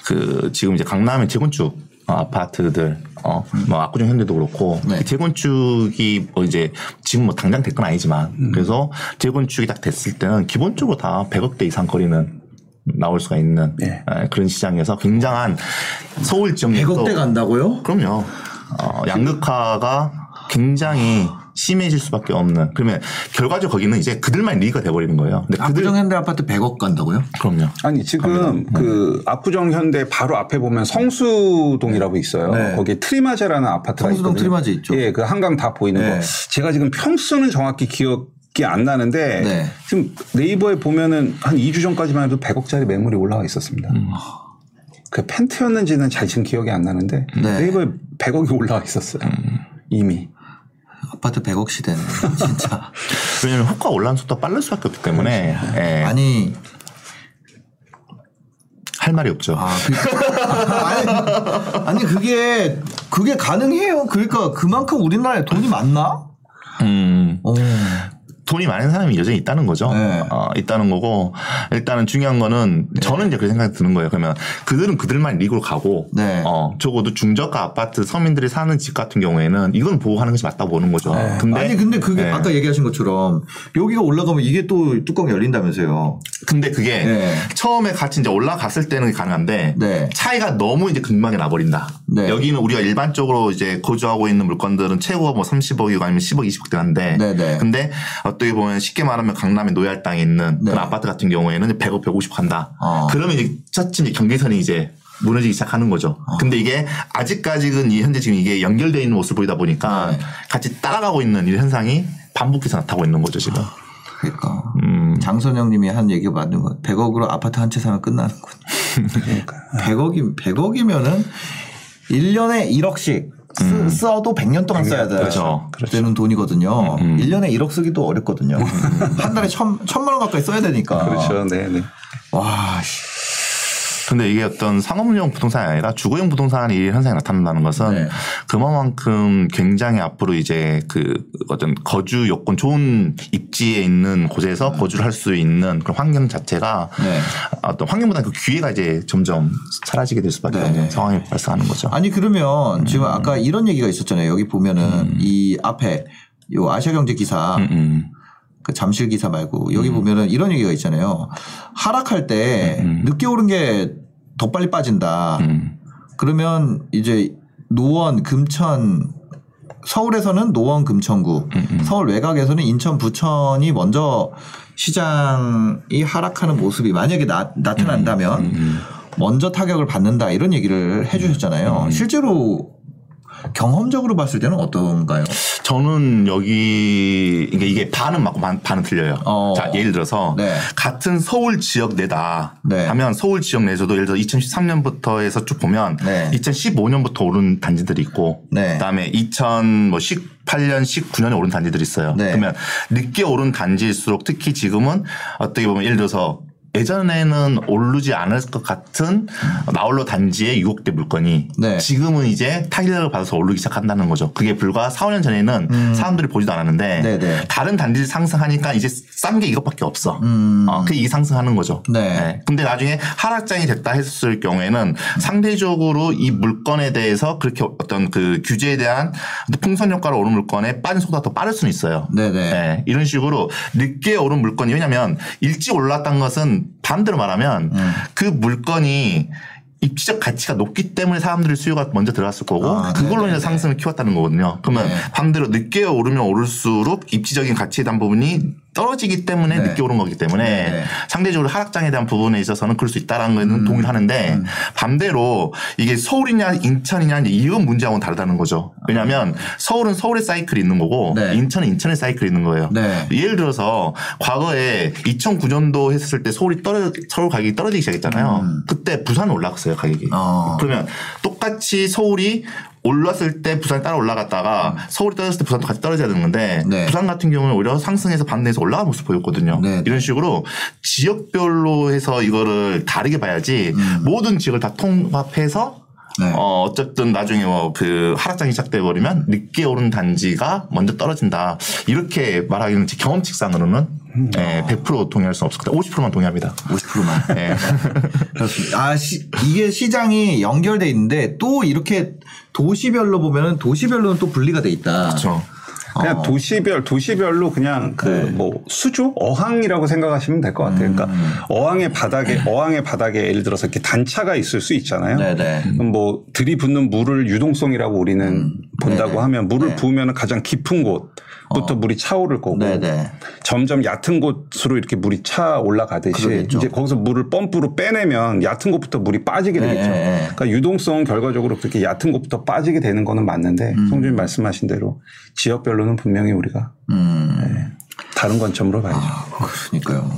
그 지금 이제 강남의 재건축 아파트들 어 뭐 압구정 현대도 그렇고 네. 재건축이 뭐 이제 지금 뭐 당장 될 건 아니지만 그래서 재건축이 딱 됐을 때는 기본적으로 다 100억대 이상 거리는 나올 수가 있는 네. 에, 그런 시장에서 굉장한 서울 지역 100억대 간다고요? 그럼요. 어, 양극화가 굉장히 심해질 수밖에 없는. 그러면 결과적으로 거기는 이제 그들만의 리그가 돼버리는 거예요. 근데 그들 압구정 현대 아파트 100억 간다고요? 그럼요. 아니 지금 그 압구정 현대 바로 앞에 보면 성수동이라고 있어요. 네. 거기에 트리마제라는 아파트가 성수동 있거든요. 트리마제 있죠. 예, 그 한강 다 보이는 네. 거. 제가 지금 평수는 정확히 기억 이 안 나는데 네. 지금 네이버에 보면은 한 2주 전까지만 해도 100억짜리 매물이 올라와 있었습니다. 음. 그 펜트였는지는 잘 지금 기억이 안 나는데 네. 네. 이버에 100억이 올라와 있었어요. 이미. 아파트 100억 시대네. 진짜. 왜냐하면 효과 올라가는 속도가 빠를 수밖에 없기 때문에 예, 아니, 할 말이 없죠. 아, 그, 아니, 아니, 그게, 그게 가능해요. 그러니까 그만큼 우리나라에 돈이 많나? 음, 어. 돈이 많은 사람이 여전히 있다는 거죠. 네. 어, 있다는 거고 일단은 중요한 거는 저는 이제 그 생각이 드는 거예요. 그러면 그들은 그들만 리그로 가고 네. 어, 적어도 중저가 아파트 서민들이 사는 집 같은 경우에는 이건 보호하는 것이 맞다고 보는 거죠. 근데 아니, 근데 그게 네. 아까 얘기하신 것처럼 여기가 올라가면 이게 또 뚜껑 열린다면서요. 근데 그게 네. 처음에 같이 이제 올라갔을 때는 가능한데 네. 차이가 너무 이제 금방에 나버린다. 네. 여기는 우리가 일반적으로 이제 거주하고 있는 물건들은 최고가 뭐 30억이고 아니면 10억, 20억 되는데 네, 네. 근데 어떻게 보면 쉽게 말하면 강남의 노얄 땅에 있는 네. 그런 아파트 같은 경우에는 100억, 150억 한다. 어. 그러면 이제 차츰 경계선이 이제 무너지기 시작하는 거죠. 어. 근데 이게 아직까지는 이 현재 지금 이게 연결되어 있는 모습을 보이다 보니까 네. 같이 따라가고 있는 이 현상이 반복해서 나타나고 있는 거죠, 지금. 그러니까. 음. 장선영 님이 한 얘기가 맞는 거. 100억으로 아파트 한 채 사면 끝나는군. 그러니까. 100억이, 100억이면은 1년에 1억씩 쓰, 써도 100년 동안 써야 돼. 그렇죠. 되는 돈이거든요. 1년에 1억 쓰기도 어렵거든요. 한 달에 천, 천만 원 가까이 써야 되니까. 그렇죠. 네, 네. 와, 씨. 근데 이게 어떤 상업용 부동산이 아니라 주거용 부동산이 이 현상이 나타난다는 것은 네. 그만큼 굉장히 앞으로 이제 그 어떤 거주 요건 좋은 입지에 있는 곳에서 거주를 할 수 있는 그런 환경 자체가 네. 어떤 환경보다 그 기회가 이제 점점 사라지게 될 수밖에 네. 없는 상황이 발생하는 거죠. 아니 그러면 지금 음. 아까 이런 얘기가 있었잖아요. 여기 보면은 이 앞에 요 아시아 경제 기사 음, 음. 그 잠실 기사 말고 여기 보면은 이런 얘기가 있잖아요. 하락할 때 늦게 오른 게 더 빨리 빠진다. 음. 그러면 이제 노원, 금천 서울에서는 노원, 금천구, 음, 서울 외곽에서는 인천, 부천이 먼저 시장이 하락하는 모습이 만약에 나, 나타난다면 음, 먼저 타격을 받는다 이런 얘기를 해주셨잖아요. 음. 실제로 경험적으로 봤을 때는 어떤가요? 저는 여기 이게 이게 반은 맞고 반, 반은 틀려요. 어. 자 예를 들어서 네. 같은 서울 지역 내다 네. 하면 서울 지역 내에서도 예를 들어 2013년부터 해서 쭉 보면 네. 2015년부터 오른 단지들이 있고 네. 그다음에 2018년 19년에 오른 단지들이 있어요. 네. 그러면 늦게 오른 단지일수록 특히 지금은 어떻게 보면 예를 들어서 예전에는 오르지 않을 것 같은 나홀로 단지의 유혹대 물건이 네. 지금은 이제 타격을 받아서 오르기 시작한다는 거죠. 그게 불과 4, 5년 전에는 사람들이 보지도 않았는데 음. 네네. 다른 단지 상승하니까 이제 싼 게 이것밖에 없어. 음. 어, 그게 이게 상승하는 거죠. 네. 근데 나중에 하락장이 됐다 했을 경우에는 상대적으로 이 물건에 대해서 그렇게 어떤 그 규제에 대한 풍선 효과로 오른 물건에 빠진 속도가 더 빠를 수는 있어요. 네네. 네, 이런 식으로 늦게 오른 물건이 왜냐하면 일찍 올랐던 것은 반대로 말하면 음. 그 물건이 입지적 가치가 높기 때문에 사람들의 수요가 먼저 들어갔을 거고 아, 그걸로 네네네. 인해 상승을 키웠다는 거거든요. 그러면 네. 반대로 늦게 오르면 오를수록 입지적인 가치에 대한 부분이 떨어지기 때문에 네. 늦게 오른 거기 때문에 네. 상대적으로 하락장에 대한 부분에 있어서는 그럴 수 있다라는 거는 동의를 하는데 음. 반대로 이게 서울이냐 인천이냐 이건 문제하고는 다르다는 거죠. 왜냐하면 서울은 서울의 사이클이 있는 거고 네. 인천은 인천의 사이클이 있는 거예요. 네. 예를 들어서 과거에 2009년도 했을 때 서울이 떨어 서울 가격이 떨어지기 시작했잖아요. 그때 부산 올라갔어요 가격이. 음. 어. 그러면 똑같이 서울이 올랐을 때 부산이 따라 올라갔다가 서울이 떨어졌을 때 부산도 같이 떨어져야 되는 건데 네. 부산 같은 경우는 오히려 상승해서 반대해서 올라간 모습 보였거든요. 네, 네. 이런 식으로 지역별로 해서 이거를 다르게 봐야지 모든 지역을 다 통합해서 음. 네. 어, 어쨌든 나중에 뭐 그 하락장이 시작돼 버리면 늦게 오른 단지가 먼저 떨어진다. 이렇게 말하기는 제 경험칙상으로는 음. 예, 100% 동의할 수 없을 것 같아요. 50%만 동의합니다. 50%만. 예. 그렇습니다. 아, 시- 이게 시장이 연결돼 있는데 또 이렇게 도시별로 보면은 도시별로는 또 분리가 돼 있다. 그렇죠. 그냥 어. 도시별 도시별로 그냥 그 네. 뭐 수조 어항이라고 생각하시면 될 것 같아요. 음. 그러니까 어항의 바닥에 어항의 바닥에 예를 들어서 이렇게 단차가 있을 수 있잖아요. 네네. 그럼 뭐 들이붓는 물을 유동성이라고 우리는 본다고 네네. 하면 물을 네. 부으면 가장 깊은 곳 부터 물이 차오를 거고 네네. 점점 얕은 곳으로 이렇게 물이 차 올라가듯이 그러겠죠. 이제 거기서 물을 펌프로 빼내면 얕은 곳부터 물이 빠지게 네, 되겠죠. 네, 네. 그러니까 유동성은 결과적으로 그렇게 얕은 곳부터 빠지게 되는 거는 맞는데 음. 송주님 말씀하신 대로 지역별로는 분명히 우리가 음. 다른 관점으로 봐야죠. 그러니까요.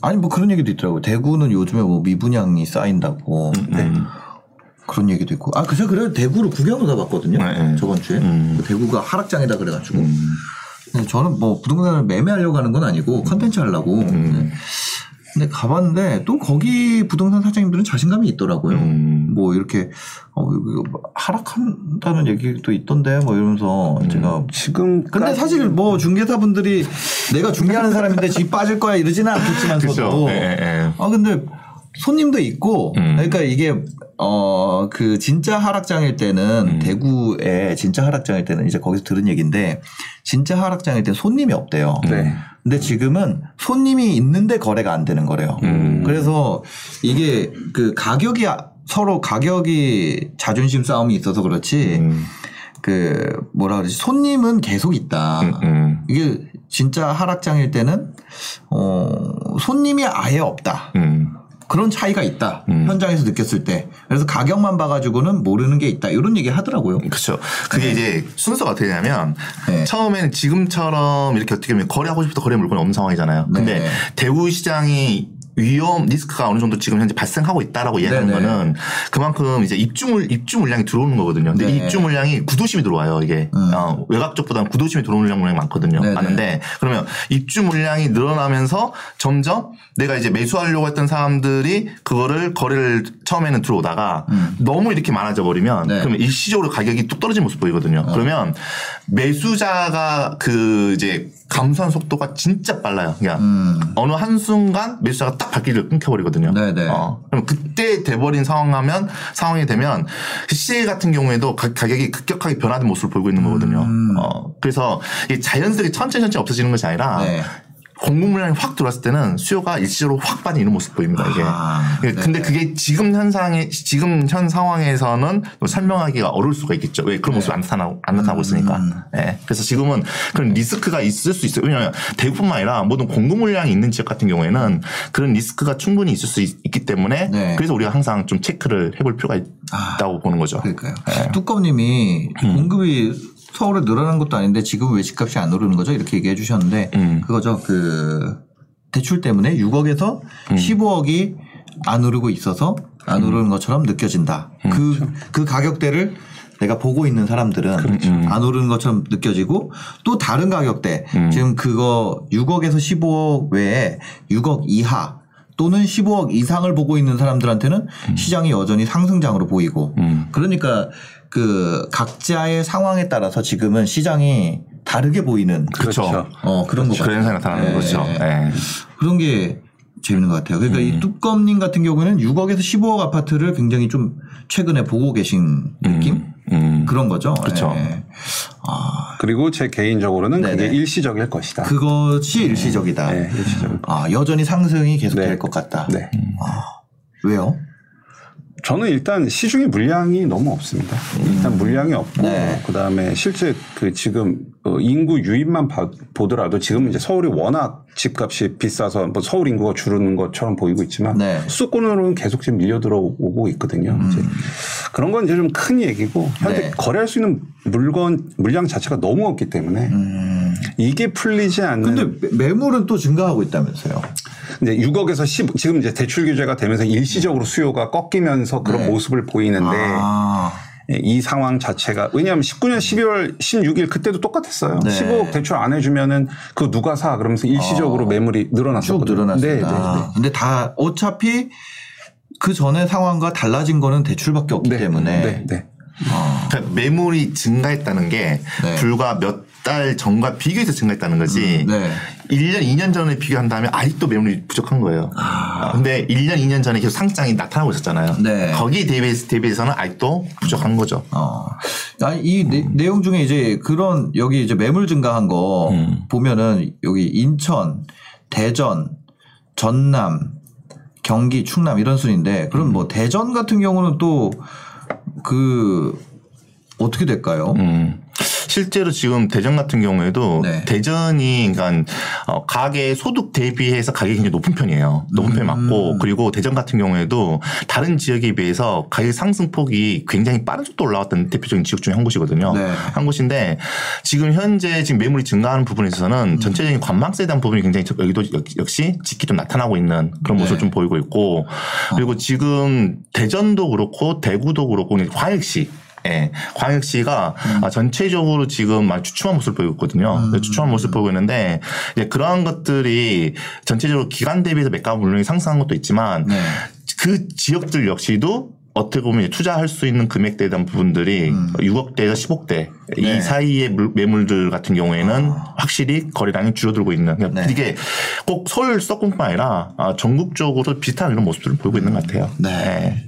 아니 뭐 그런 얘기도 있더라고요. 대구는 요즘에 뭐 미분양이 쌓인다고. 네. 그런 얘기도 있고. 아, 그저 그래 대구를 구경을 가봤거든요. 네, 네. 저번 주에 음. 대구가 하락장이다 그래가지고. 근데 저는 뭐 부동산을 매매하려고 하는 건 아니고 컨텐츠 하려고. 네. 근데 가봤는데 또 거기 부동산 사장님들은 자신감이 있더라고요. 음. 뭐 이렇게 어, 하락한다는 얘기도 있던데 뭐 이러면서 제가 지금 근데 사실 뭐 중개사분들이 내가 중개하는 사람인데 집 빠질 거야 이러지는 않겠지만서도. 예, 예. 아 근데 손님도 있고 음. 그러니까 이게 어 그 진짜 하락장일 때는 음. 대구에 진짜 하락장일 때는 이제 거기서 들은 얘기인데 진짜 하락장일 때 손님이 없대요. 네. 근데 지금은 손님이 있는데 거래가 안 되는 거래요. 음. 그래서 이게 그 가격이 아- 서로 가격이 자존심 싸움이 있어서 그렇지 음, 그 뭐라 그러지 손님은 계속 있다. 음, 음, 이게 진짜 하락장일 때는 어 손님이 아예 없다. 음. 그런 차이가 있다. 음. 현장에서 느꼈을 때. 그래서 가격만 봐가지고는 모르는 게 있다. 이런 얘기 하더라고요. 그렇죠. 그게 이제 순서가 어떻게 되냐면 네. 처음에는 지금처럼 이렇게 어떻게 보면 거래하고 싶어도 거래 물건이 없는 상황이잖아요. 근데 네. 대구 시장이 위험 리스크가 어느 정도 지금 현재 발생하고 있다라고 이야기하는 네네. 거는 그만큼 이제 입주 물 입주 물량이 들어오는 거거든요. 근데 네. 입주 물량이 구도심이 들어와요. 이게 음. 어, 외곽 쪽보다는 구도심이 들어오는 물량이 많거든요. 네네. 많은데 그러면 입주 물량이 늘어나면서 점점 내가 이제 매수하려고 했던 사람들이 그거를 거래를 처음에는 들어오다가 너무 이렇게 많아져 버리면 음. 네. 그러면 일시적으로 가격이 뚝 떨어지는 모습 보이거든요. 어. 그러면 매수자가 그 이제 감소한 속도가 진짜 빨라요. 그러니까 음. 어느 한 순간 매수자가 딱 발길을 끊겨버리거든요. 네네. 어, 그럼 그때 돼버린 상황하면 상황이 되면 시세 같은 경우에도 가, 격이 급격하게 변하는 모습을 보이고 있는 거거든요. 음. 어, 그래서 자연스럽게 천천히 천천히 없어지는 것이 아니라 네. 공급 물량이 확 들어왔을 때는 수요가 일시적으로 확 빠지는 모습 보입니다. 이게. 아, 예, 근데 네네. 그게 지금 현상에 지금 현 상황에서는 또 설명하기가 어려울 수가 있겠죠. 왜 그런 모습이 안 나타나고 안 나타나고 있으니까. 음. 예. 그래서 지금은 그런 리스크가 있을 수 있어요. 왜냐하면 대구뿐만 아니라 모든 공급 물량이 있는 지역 같은 경우에는 그런 리스크가 충분히 있을 수 있, 기 때문에 네. 그래서 우리가 항상 좀 체크를 해볼 필요가 있다고 보는 거죠. 그러니까요. 네. 뚜껑님이 음. 공급이 서울에 늘어난 것도 아닌데 지금 왜 집값이 안 오르는 거죠? 이렇게 얘기해 주셨는데 음. 그거죠. 그 대출 때문에 6억에서 음. 15억이 안 오르고 있어서 안 오르는 것처럼 느껴진다. 음. 그, 그렇죠. 그 가격대를 내가 보고 있는 사람들은 안 오르는 것처럼 느껴지고 또 다른 가격대 음. 지금 그거 6억에서 15억 외에 6억 이하 또는 15억 이상을 보고 있는 사람들한테는 시장이 여전히 상승장으로 보이고 음. 그러니까 그 각자의 상황에 따라서 지금은 시장이 다르게 보이는 그렇죠. 어 그런 거 그런 현상이 나타나는 네. 거죠. 예. 그런 게 재밌는 것 같아요. 그러니까 음. 이 뚜껑님 같은 경우에는 6억에서 15억 아파트를 굉장히 좀 최근에 보고 계신 느낌 음. 그런 거죠. 그렇죠. 예. 그리고 제 개인적으로는 그게 네네. 일시적일 것이다. 그것이 일시적이다. 네, 일시적. 아 여전히 상승이 계속 네. 될것 같다. 네. 왜요? 저는 일단 시중에 물량이 너무 없습니다. 일단 물량이 없고 네. 그다음에 실제 그 지금 어, 인구 유입만 봐- 보더라도 지금 이제 서울이 워낙 집값이 비싸서 뭐 서울 인구가 줄는 것처럼 보이고 있지만 네. 수도권으로는 계속 지금 밀려 들어오고 있거든요. 이제 그런 건 이제 좀 큰 얘기고 현재 음. 네. 거래할 수 있는 물건 물량 자체가 너무 없기 때문에 이게 풀리지 않는 음. 근데 매- 매물은 또 증가하고 있다면서요. 이제 6억에서 10 지금 이제 대출 규제가 되면서 일시적으로 수요가 꺾이면서 그런 네. 모습을 보이는데 아, 예, 이 상황 자체가 왜냐하면 19년 12월 16일 그때도 똑같았어요. 네. 15억 대출 안 해주면은 그 누가 사 그러면서 일시적으로 매물이 쭉 늘어났었거든요. 늘어났습니다. 네, 네, 네. 근데 다 어차피 그 전에 상황과 달라진 거는 대출밖에 없기 네, 때문에 네, 네. 그러니까 매물이 증가했다는 게 네. 불과 몇 달 전과 비교해서 증가했다는 거지. 음, 네. 1년, 2년 전에 비교한다면 아직도 매물이 부족한 거예요. 아, 근데 1년, 2년 전에 계속 상장이 나타나고 있었잖아요. 네. 거기에 대비해서, 대비해서는 아직도 부족한 거죠. 어. 아니, 이 내, 내용 중에 이제 그런 여기 이제 매물 증가한 거 음. 보면은 여기 인천, 대전, 전남, 경기, 충남 이런 순인데 그럼 음. 뭐 대전 같은 경우는 또 그 어떻게 될까요? 음. 실제로 지금 대전 같은 경우에도 네. 대전이 그러니까 어, 가계 소득 대비해서 가격이 굉장히 높은 편이에요. 높은 음. 맞고 그리고 대전 같은 경우에도 다른 지역에 비해서 가격 상승폭이 굉장히 빠른 속도로 올라왔던 대표적인 지역 중에 한 곳이거든요. 네. 한 곳인데 지금 현재 지금 매물이 증가하는 부분에 있어서는 음. 전체적인 관망세에 대한 부분이 굉장히 저- 여기도 역- 역시 짙게 좀 나타나고 있는 그런 모습을 네. 좀 보이고 있고 그리고 지금 대전도 그렇고 대구도 그렇고 광역시 예, 광역시가 음. 아, 전체적으로 지금 많이 주춤한 모습을 보이고 있거든요. 네, 주춤한 모습을 보이고 있는데 이제 그러한 것들이 전체적으로 기간 대비해서 매가 물량이 상승한 것도 있지만 네. 그 지역들 역시도 어떻게 보면 투자할 수 있는 금액대에 대한 부분들이 6억대에서 10억대 음. 네. 아. 이 사이의 물- 매물들 같은 경우에는 확실히 거래량이 줄어들고 있는 그러니까 네. 이게 꼭 서울 수도권뿐만 아니라 아, 전국적으로 비슷한 이런 모습들을 보이고 있는 것 같아요. 네.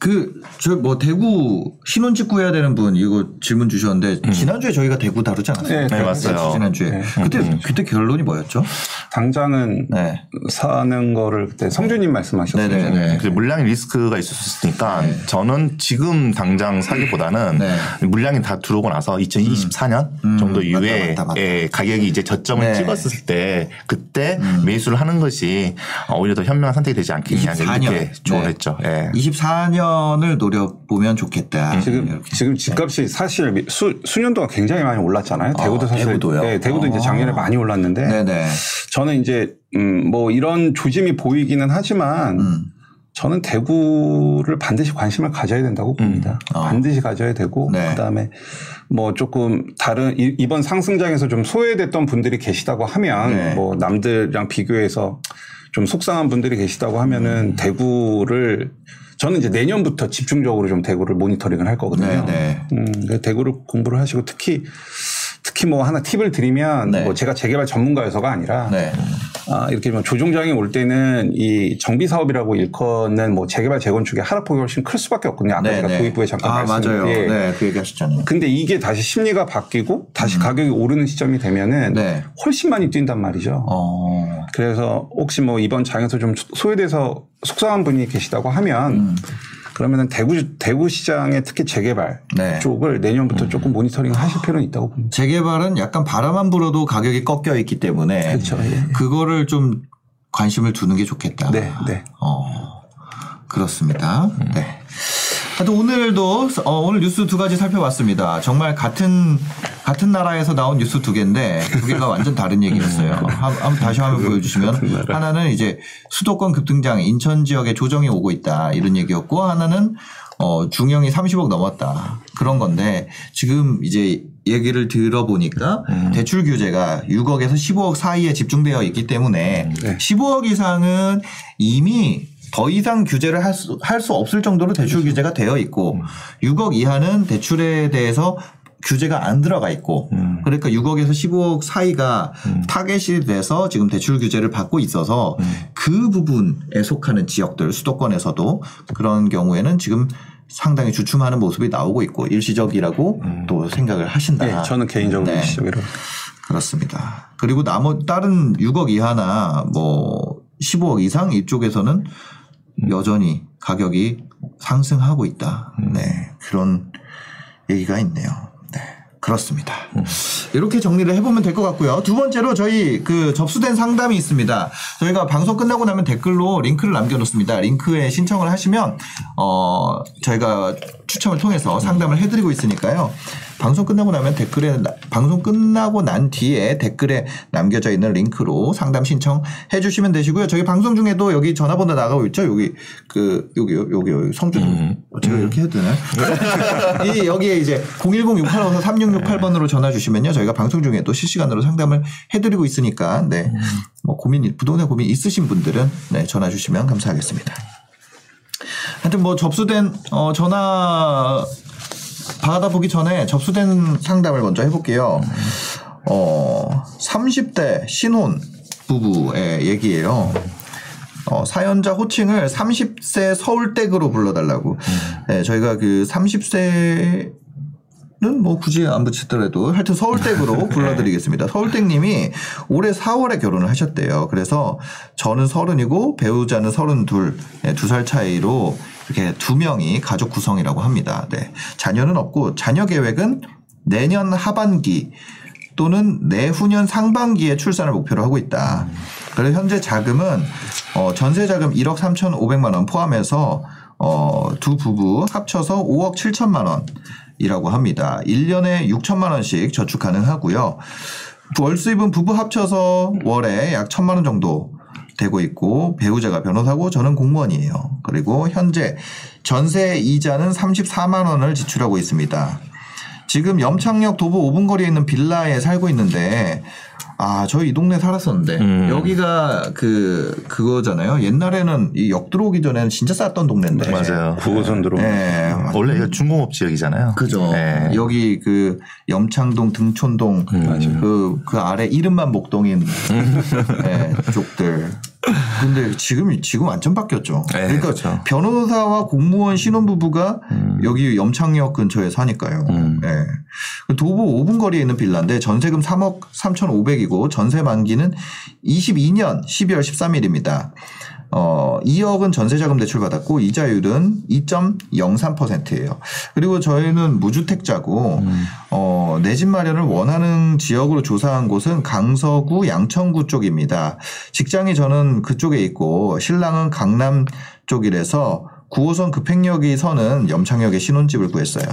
그 저 뭐 대구 신혼집 구해야 되는 분 이거 질문 주셨는데 지난주에 저희가 대구 다루지 않았어요? 네, 네, 맞아요. 지난주에 네. 그때 그때 결론이 뭐였죠? 당장은 네. 사는 거를 그때 성주님 말씀하셨어요. 네네네. 네. 그 물량의 리스크가 수 있으니까 저는 지금 당장 사기보다는 네. 물량이 다 들어오고 나서 2024년 정도 이후에 맞다, 맞다. 예, 가격이 이제 저점을 네. 찍었을 때 그때 매수를 하는 것이 오히려 더 현명한 선택이 되지 않겠냐 24년. 이렇게 조언을 네. 했죠. 예. 24년 5천을 노려보면 좋겠다. 지금 이렇게. 지금 집값이 사실 수, 수년 동안 굉장히 많이 올랐잖아요. 대구도 아, 사실 대구도요? 네, 대구도 이제 아. 작년에 많이 올랐는데 네네. 저는 이제 음, 뭐 이런 조짐이 보이기는 하지만 음. 저는 대구를 반드시 관심을 가져야 된다고 봅니다. 아. 반드시 가져야 되고 네. 그다음에 뭐 조금 다른 이- 이번 상승장에서 좀 소외됐던 분들이 계시다고 하면 네. 뭐 남들이랑 비교해서 좀 속상한 분들이 계시다고 음. 하면은 대구를 저는 이제 내년부터 집중적으로 좀 대구를 모니터링을 할 거거든요. 네 네. 음, 그 대구를 공부를 하시고 특히 특히 뭐 하나 팁을 드리면 네. 뭐 제가 재개발 전문가여서가 아니라 네. 아, 이렇게 뭐 조종장이 올 때는 이 정비 사업이라고 일컫는 뭐 재개발 재건축의 하락폭이 훨씬 클 수밖에 없거든요. 아까 제가 도입부에 잠깐 아, 말씀 맞아요. 예. 네, 그 얘기 하셨잖아요. 근데 이게 다시 심리가 바뀌고 다시 가격이 오르는 시점이 되면은 음. 네. 훨씬 많이 뛴단 말이죠. 어. 그래서 혹시 뭐 이번 장에서 좀 소외돼서 속상한 분이 계시다고 하면 음. 그러면은 대구 대구 시장의 특히 재개발 네. 쪽을 내년부터 조금 모니터링 하실 필요는 있다고 봅니다. 재개발은 약간 바람만 불어도 가격이 꺾여 있기 때문에 그렇죠. 예. 그거를 좀 관심을 두는 게 좋겠다. 네, 네. 어, 그렇습니다. 네. 하여튼 오늘도 어, 오늘 뉴스 두 가지 살펴봤습니다. 정말 같은 같은 나라에서 나온 뉴스 두 개인데 두 개가 완전 다른 얘기였어요. 한, 한 다시 화면 보여주시면 하나는 이제 수도권 급등장 인천 지역에 조정이 오고 있다 이런 얘기였고 하나는 어, 중형이 30억 넘었다 그런 건데 지금 이제 얘기를 들어보니까 대출 규제가 6억에서 15억 사이에 집중되어 있기 때문에 네. 15억 이상은 이미 더 이상 규제를 할 수, 할 수 없을 정도로 대출 규제가 되어 있고 6억 이하는 대출에 대해서 규제가 안 들어가 있고 그러니까 6억에서 15억 사이가 타겟이 돼서 지금 대출 규제를 받고 있어서 그 부분에 속하는 지역들 수도권에서도 그런 경우에는 지금 상당히 주춤하는 모습이 나오고 있고 일시적이라고 또 생각을 하신다. 네, 저는 개인적으로 네. 일시적이라고. 그렇습니다. 그리고 나머 다른 6억 이하나 뭐 15억 이상 이쪽에서는 여전히 가격이 상승하고 있다. 네. 그런 얘기가 있네요. 네. 그렇습니다. 이렇게 정리를 해보면 될 것 같고요. 두 번째로 저희 그 접수된 상담이 있습니다. 저희가 방송 끝나고 나면 댓글로 링크를 남겨놓습니다. 링크에 신청을 하시면 어 저희가 추첨을 통해서 상담을 해드리고 있으니까요. 방송 끝나고 나면 댓글에 나- 방송 끝나고 난 뒤에 댓글에 남겨져 있는 링크로 상담 신청해 주시면 되시고요. 저희 방송 중에도 여기 전화번호 나가고 있죠. 여기 그 여기 여기 여기 성주 제가 이렇게 해도 되나요? 이 여기에 이제 010-6854 3668번으로 전화 주시면요. 저희가 방송 중에 또 실시간으로 상담을 해 드리고 있으니까 네. 뭐 고민 부동산 고민 있으신 분들은 네, 전화 주시면 감사하겠습니다. 하여튼 뭐 접수된 어, 전화 받아보기 전에 접수된 상담을 먼저 해볼게요. 어, 30대 신혼 부부의 얘기예요. 어, 사연자 호칭을 30세 서울댁으로 불러달라고. 네, 저희가 그 30세 는뭐 굳이 안 붙이더라도 하여튼 서울댁으로 불러드리겠습니다. 서울댁님이 올해 4월에 결혼을 하셨대요. 그래서 저는 서른이고 배우자는 서른둘, 네, 두살 차이로 이렇게 두 명이 가족 구성이라고 합니다. 네. 자녀는 없고 자녀 계획은 내년 하반기 또는 내후년 상반기에 출산을 목표로 하고 있다. 그래서 현재 자금은 어, 전세 자금 1억 3,500만 원 포함해서 어, 두 부부 합쳐서 5억 7천만 원이라고 합니다. 1년에 6천만 원씩 저축 가능하고요. 월 수입은 부부 합쳐서 월에 약 1천만 원 정도 되고 있고 배우자가 변호사고 저는 공무원이에요. 그리고 현재 전세 이자는 34만 원을 지출하고 있습니다. 지금 염창역 도보 5분 거리에 있는 빌라에 살고 있는데 아, 저이 동네 살았었는데 음. 여기가 그 그거잖아요. 옛날에는 이 역 들어오기 전에는 진짜 쌌던 동네인데. 맞아요. 9호선 들어. 네. 원래 이거 중공업 지역이잖아요. 그죠. 네. 여기 그 염창동, 등촌동 그, 그 아래 이름만 목동인 네, 쪽들. 근데 지금 지금 완전 바뀌었죠. 네, 그러니까 그렇죠. 변호사와 공무원 신혼부부가 여기 염창역 근처에 사니까요. 음. 네. 그 도보 5분 거리에 있는 빌라인데 전세금 3억 3,500이고 전세 만기는 22년 12월 13일입니다. 어, 2억은 전세자금 대출 받았고 이자율은 2.03%예요. 그리고 저희는 무주택자고 어, 내 집 마련을 원하는 지역으로 조사한 곳은 강서구 양천구 쪽입니다. 직장이 저는 그쪽에 있고 신랑은 강남 쪽이라서 9호선 급행역이 서는 염창역에 신혼집을 구했어요.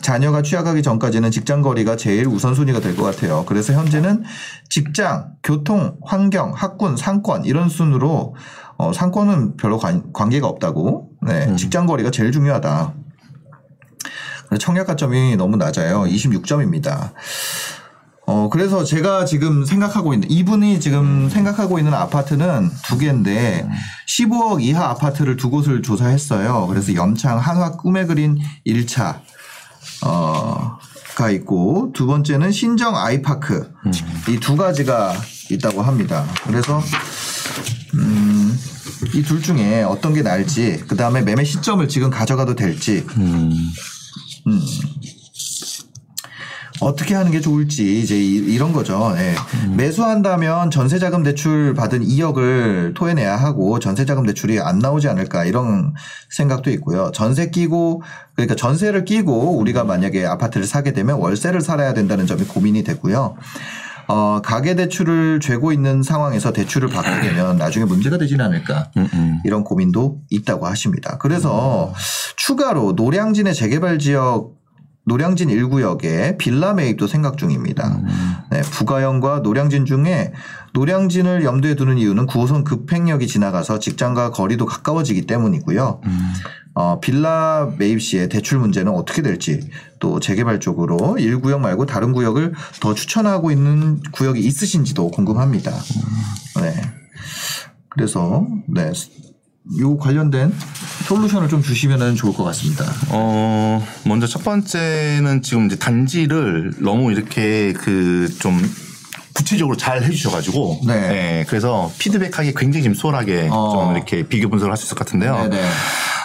자녀가 취학하기 전까지는 직장 거리가 제일 우선순위가 될 것 같아요. 그래서 현재는 직장, 교통, 환경, 학군, 상권 이런 순으로 어, 상권은 별로 관, 관계가 없다고. 네, 직장 거리가 제일 중요하다. 청약 가점이 너무 낮아요. 26점입니다. 어, 그래서 제가 지금 생각하고 있는, 이분이 지금 생각하고 있는 아파트는 두 개인데, 15억 이하 아파트를 두 곳을 조사했어요. 그래서 염창 한화 꿈의 그린 1차, 어, 가 있고, 두 번째는 신정 아이파크. 이 두 가지가 있다고 합니다. 그래서, 음, 이 둘 중에 어떤 게 나을지, 그 다음에 매매 시점을 지금 가져가도 될지, 음. 어떻게 하는 게 좋을지 이제 이- 이런 거죠. 예. 매수한다면 전세자금 대출 받은 2억을 토해내야 하고 전세자금 대출이 안 나오지 않을까 이런 생각도 있고요. 전세 끼고 그러니까 전세를 끼고 우리가 만약에 아파트를 사게 되면 월세를 살아야 된다는 점이 고민이 되고요. 어, 가계 대출을 죄고 있는 상황에서 대출을 받게 되면 나중에 문제가 되지는 않을까. 이런 고민도 있다고 하십니다. 그래서 추가로 노량진의 재개발 지역 노량진 1구역에 빌라 매입도 생각 중입니다. 네, 부가형과 노량진 중에 노량진을 염두에 두는 이유는 9호선 급행역이 지나가서 직장과 거리도 가까워지기 때문이고요. 어, 빌라 매입 시에 대출 문제는 어떻게 될지 또 재개발 쪽으로 1구역 말고 다른 구역을 더 추천하고 있는 구역이 있으신지도 궁금합니다. 네. 그래서 네. 요 관련된 솔루션을 좀 주시면 좋을 것 같습니다. 어, 먼저 첫 번째는 지금 이제 단지를 너무 이렇게 그좀 구체적으로 잘 해주셔가지고, 네. 예, 그래서 피드백하기 굉장히 지금 수월하게 어. 좀 이렇게 비교 분석을 할 수 있을 것 같은데요. 네네.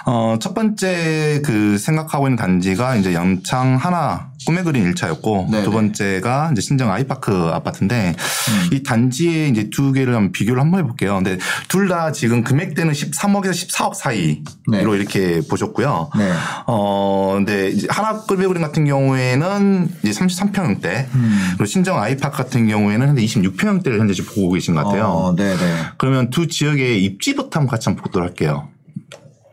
어, 첫 번째 그 생각하고 있는 단지가 이제 염창 하나 꿈의 그린 1차였고 네네. 두 번째가 이제 신정 아이파크 아파트인데 음. 이 단지에 이제 두 개를 한번 비교를 한번 해볼게요. 근데 둘 다 지금 금액대는 13억에서 14억 사이로 네. 이렇게 보셨고요. 네. 어, 근데 이제 하나 꿈의 그린 같은 경우에는 이제 33평형대 음. 그리고 신정 아이파크 같은 경우에는 현재 26평형대를 현재 지금 보고 계신 것 같아요. 어, 네네. 그러면 두 지역의 입지부터 한번 같이 한번 보도록 할게요.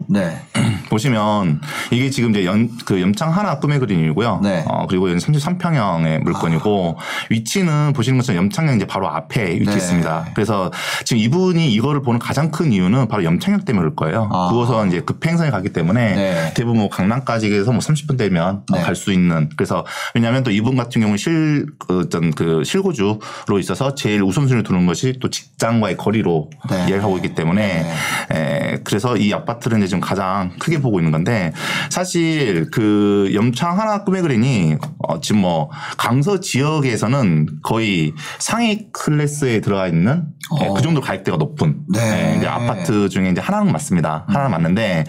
네. 보시면 이게 지금 이제 연, 그 염창 하나 꿈의 그림이고요. 네. 어, 그리고 여기 33평형의 물건이고 위치는 보시는 것처럼 염창역 이제 바로 앞에 네. 위치했습니다. 그래서 지금 이분이 이거를 보는 가장 큰 이유는 바로 염창역 때문에 그럴 거예요. 아. 그곳은 이제 급행선에 가기 때문에 네. 대부분 뭐 강남까지 해서 뭐 30분 되면 네. 갈수 있는 그래서 왜냐하면 또 이분 같은 경우는 실, 그, 어떤 그 실고주로 있어서 제일 우선순위를 두는 것이 또 직장과의 거리로 네. 이해하고 있기 때문에 에, 그래서 이 아파트를 이제 지금 가장 크게 보고 있는 건데 사실 그 염창 하나 꿈의 그린이 어, 지금 뭐 강서 지역에서는 거의 상위 클래스에 들어가 있는 에, 어. 그 정도 가격대가 높은 네. 에, 이제 아파트 중에 이제 하나는 맞습니다. 하나는 맞는데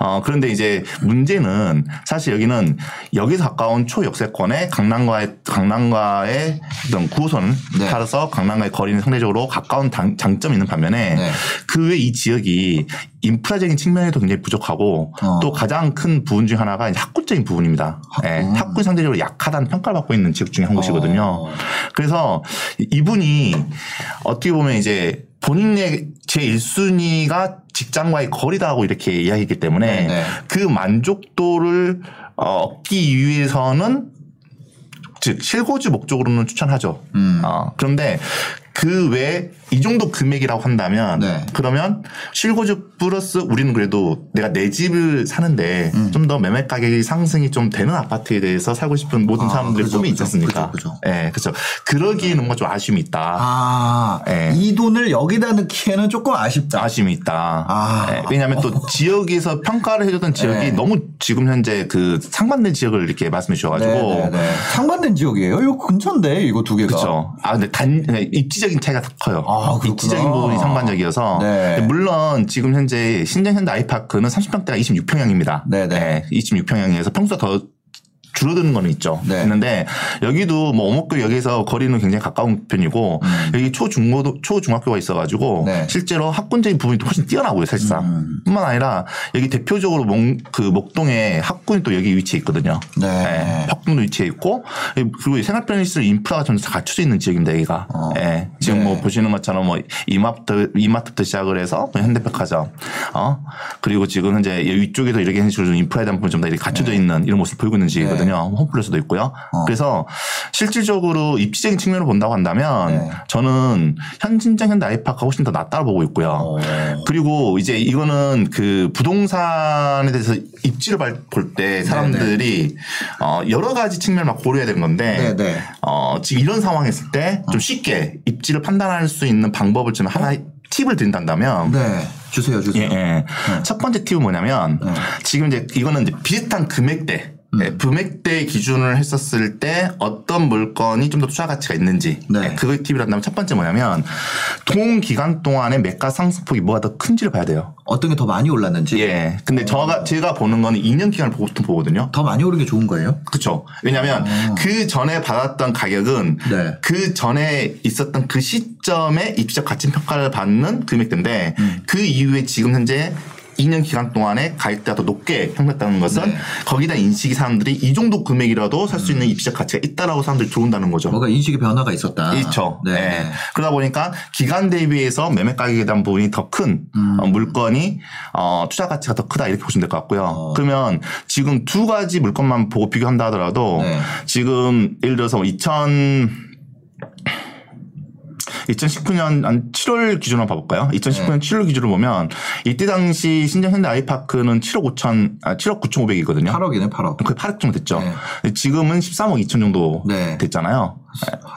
어 그런데 이제 문제는 사실 여기는 여기서 가까운 초역세권에 강남과의 강남과의 어떤 9호선 네. 따라서 강남과의 거리는 상대적으로 가까운 당- 장점이 있는 반면에 네. 그외 이 지역이 인프라적인 측면에도 굉장히 부족하고 어. 또 가장 큰 부분 중 하나가 학구적인 부분입니다. 학군. 예, 학군이 상대적으로 약하다는 평가를 받고 있는 지역 중에 한 곳이거든요. 어. 그래서 이분이 어떻게 보면 이제 본인의 제 1순위가 직장과의 거리다고 이렇게 이야기했기 때문에 네네. 그 만족도를 어, 얻기 위해서는 즉 실거주 목적으로는 추천하죠. 음. 어, 그런데 그 외에 이 정도 금액이라고 한다면 네. 그러면 실거주 플러스 우리는 그래도 내가 내 집을 사는데 음. 좀더 매매 가격이 상승이 좀 되는 아파트에 대해서 살고 싶은 모든 아, 사람들의 그죠, 꿈이 있지 그죠, 않습니까? 그죠, 그죠. 예, 그렇죠. 그러기에는 뭔가 좀 아쉬움이 있다. 아, 네. 이 돈을 여기다 넣기에는 조금 아쉽다. 아쉬움이 있다. 아. 예, 왜냐하면 또 지역에서 평가를 해줬던 지역이 네. 너무 지금 현재 그 상반된 지역을 이렇게 말씀해 주셔가지고 네네네. 상반된 지역이에요? 이거 근처인데 이거 두 개가. 그렇죠. 아 근데 단 네, 입지적인 차이가 커요. 아, 그렇구나. 입지적인 부분이 상반적이어서 네. 물론 지금 현재 신정현대 아이파크는 30평대가 26평형입니다. 네네. 26평형에서 평수가 더 줄어드는 거는 있죠. 네. 있는데 여기도 뭐 오목교 여기서 거리는 굉장히 가까운 편이고 여기 초중고도 초중학교가 있어가지고 음. 네. 실제로 학군적인 부분이 또 훨씬 뛰어나고요 사실상. 음. 뿐만 아니라 여기 대표적으로 목, 그 목동에 학군이 또 여기 위치해 있거든요. 네. 학군도 위치해 있고 그리고 생활 편의시설 인프라가 좀 갖춰져 있는 지역입니다 여기가. 어. 예. 지금 네. 뭐 보시는 것처럼 뭐 이마트 이마트부터 시작을 해서 뭐 현대백화점, 어 그리고 지금 현재 위쪽에도 이렇게 식으로 인프라에 대한 부분 좀 다 이렇게 갖춰져 있는 이런 모습 을 보이고 있는 지역이거든요. 홈플러스도 있고요. 네. 어. 그래서 실질적으로 입지적인 측면으로 본다고 한다면 네. 저는 현진장 현대 아이파크가 훨씬 더 낫다고 보고 있고요. 어. 그리고 이제 이거는 그 부동산에 대해서 입지를 볼 때 사람들이 어 여러 가지 측면을 막 고려해야 되는 건데 네, 네. 어 지금 이런 상황에 있을 때 좀 쉽게 입지를 판단할 수 있는 방법을 좀 하나 팁을 드린다면 네. 주세요, 예, 주세요. 예. 첫 번째 팁은 뭐냐면 네. 지금 이제 이거는 이제 비슷한 금액대 음. 네, 금액대 기준을 했었을 때 어떤 물건이 좀 더 투자 가치가 있는지 네. 네, 그거 팁이란다면 첫 번째 뭐냐면 동 기간 동안에 매가 상승폭이 뭐가 더 큰지를 봐야 돼요. 어떤 게 더 많이 올랐는지. 예. 근데 저가 제가 보는 거는 2년 기간을 보통 보거든요. 더 많이 오른 게 좋은 거예요? 그렇죠. 왜냐하면 어. 그 전에 받았던 가격은 네. 그 전에 있었던 그 시점에 입지적 가치 평가를 받는 금액대인데 음. 그 이후에 지금 현재 2년 기간 동안에 가격대가 더 높게 평가했다는 것은 네. 거기다 인식이 사람들이 이 정도 금액이라도 살 수 있는 입지적 가치가 있다라고 사람들이 들어온다는 거죠. 뭔가 인식의 변화가 있었다. 그렇죠. 네. 네. 그러다 보니까 기간 대비해서 매매 가격에 대한 부분이 더큰 음. 물건이 어, 투자 가치가 더 크다 이렇게 보시면 될 것 같고요. 어. 그러면 지금 두 가지 물건만 보고 비교한다 하더라도 네. 지금 예를 들어서 2000 2019년 한 7월 기준으로 봐볼까요? 2019년 7월 기준으로 보면 이때 당시 신장 현대 아이파크는 7억 5천, 아 7억 9,500이거든요. 8억이네, 8억. 거의 8억 정도 됐죠. 네. 지금은 13억 2천 정도 네. 됐잖아요.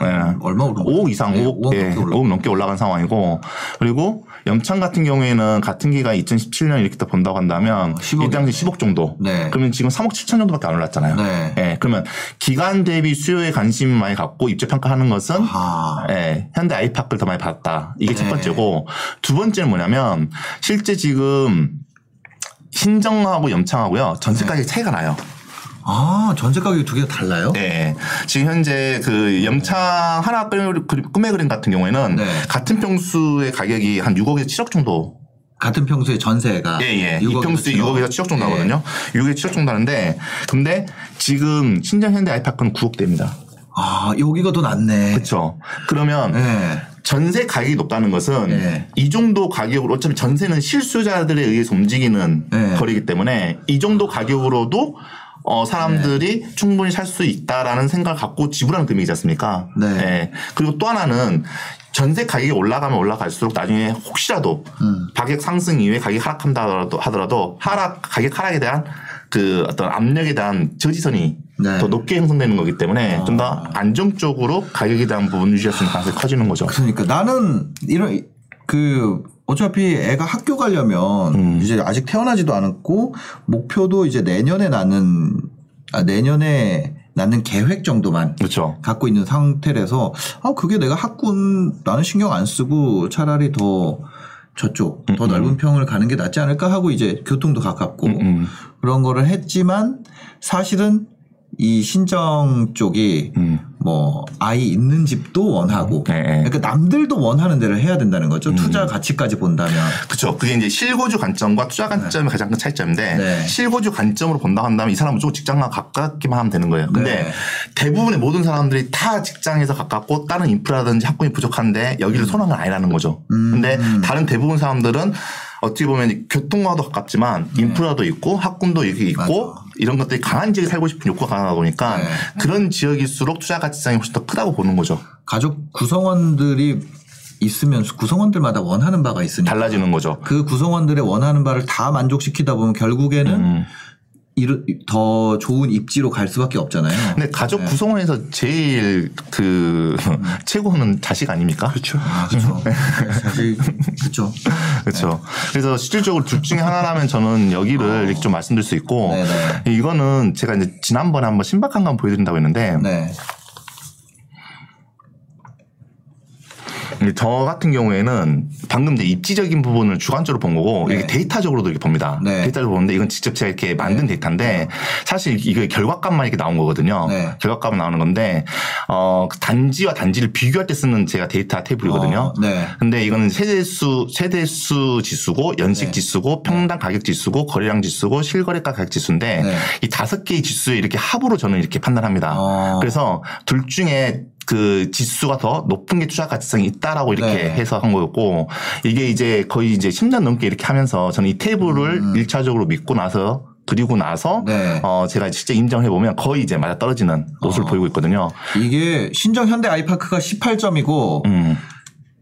네. 얼마 오른 거예요? 5억 이상, 네, 5억, 5억 예, 넘게 올랐 5억 넘게 올라간 상황이고, 그리고 염창 같은 경우에는 같은 기간 2017년 이렇게 더 본다고 한다면, 10억 이 당시 10억 정도. 네. 그러면 지금 3억 7천 정도밖에 안 올랐잖아요. 네. 예, 그러면 기간 대비 수요에 관심 많이 갖고 입지 평가하는 것은 아. 예, 현대 아이파크를 더 많이 받았다. 이게 첫 네. 번째고, 두 번째는 뭐냐면, 실제 지금 신정하고 염창하고요, 전세 가격이 차이가 나요. 아, 전세 가격이 두 개가 달라요? 네. 지금 현재 그 염창 하나 꿈의 그림- 같은 경우에는 네. 같은 평수의 가격이 한 6억에서 7억 정도. 같은 평수의 전세가. 예, 예. 이 6억에서 평수에 7억. 6억에서 7억 정도 예. 하거든요. 6억에서 7억 정도 하는데 근데 지금 신장 현대 아이파크는 9억대입니다. 아, 여기가 더 낫네. 그렇죠. 그러면 네. 전세 가격이 높다는 것은 네. 이 정도 가격으로 어차피 전세는 실수자들에 의해서 움직이는 네. 거리이기 때문에 이 정도 가격으로도 어, 사람들이 네. 충분히 살 수 있다라는 생각을 갖고 지불하는 금액이지 않습니까? 네. 예. 그리고 또 하나는 전세 가격이 올라가면 올라갈수록 나중에 혹시라도 음. 가격 상승 이후에 가격이 하락한다 하더라도, 하더라도 하락, 가격 하락에 대한 그 어떤 압력에 대한 저지선이 네. 아. 더 높게 형성되는 거기 때문에 좀더 안정적으로 가격에 대한 부분 유지할 수 있는 가능성이 커지는 거죠. 그러니까 나는 이런 그 어차피 애가 학교 가려면 음. 이제 아직 태어나지도 않았고 목표도 이제 내년에 낳는 아 내년에 낳는 계획 정도만 그렇죠. 갖고 있는 상태라서 아 그게 내가 학군 나는 신경 안 쓰고 차라리 더 저쪽 더 음, 넓은 평을 가는 게 낫지 않을까 하고 이제 교통도 가깝고 음, 음. 그런 거를 했지만 사실은 이 신정 쪽이 음. 뭐 아이 있는 집도 원하고 네, 네. 그러니까 남들도 원하는 대로 해야 된다는 거죠. 음. 투자 가치까지 본다면. 그렇죠. 그게 이제 실거주 관점과 투자 관점이 가장 큰 차이점인데 네. 실거주 관점으로 본다 한다면 이 사람은 무조건 직장과 가깝게만 하면 되는 거예요. 근데 네. 대부분의 모든 사람들이 다 직장에서 가깝고 다른 인프라든지 학군이 부족한데 여기를 선호하는 건 아니라는 거죠. 음. 근데 다른 대부분 사람들은 어떻게 보면 교통과도 가깝지만 인프라도 있고 학군도 여기 있고 네. 맞아. 이런 것들이 강한 지역에 살고 싶은 욕구가 강하다 보니까 네. 그런 지역일수록 투자 가치상이 훨씬 더 크다고 보는 거죠. 가족 구성원들이 있으면 구성원들마다 원하는 바가 있으니까 달라지는 거죠. 그 구성원들의 원하는 바를 다 만족시키다 보면 결국에는 음. 이르- 더 좋은 입지로 갈 수밖에 없잖아요. 근데 가족 네. 구성원에서 제일 그 최고는 자식 아닙니까? 그렇죠. 아, 그렇죠. 사실 그렇죠. 그렇죠. 그래서 실질적으로 둘 중에 하나라면 저는 여기를 이렇게 좀 말씀드릴 수 있고 어. 네네. 이거는 제가 이제 지난번에 한번 신박한 거 한번 보여드린다고 했는데 근데 저 같은 경우에는 방금 이제 입지적인 부분을 주관적으로 본 거고 네. 이게 데이터적으로도 이렇게 봅니다. 네. 데이터적으로 보는데 이건 직접 제가 이렇게 만든 데이터인데 사실 이게 결과값만 이렇게 나온 거거든요. 네. 결과값만 나오는 건데 어, 그 단지와 단지를 비교할 때 쓰는 제가 데이터 테이블이거든요. 어, 네. 근데 이거는 세대수 세대수 지수고 연식 네. 지수고 평당 가격 지수고 거래량 지수고 실거래가 가격 지수인데 네. 이 다섯 개의 지수에 이렇게 합으로 저는 이렇게 판단합니다. 어. 그래서 둘 중에 그 지수가 더 높은 게 투자 가치성이 있다라고 이렇게 네. 해서 한 거였고 이게 이제 거의 이제 10년 넘게 이렇게 하면서 저는 이 테이블을 일차적으로 믿고 나서 그리고 나서 음. 네. 어 제가 실제 임정을 해보면 거의 이제 맞아 떨어지는 모습을 어. 보이고 있거든요. 이게 신정 현대 아이파크가 18점이고 음.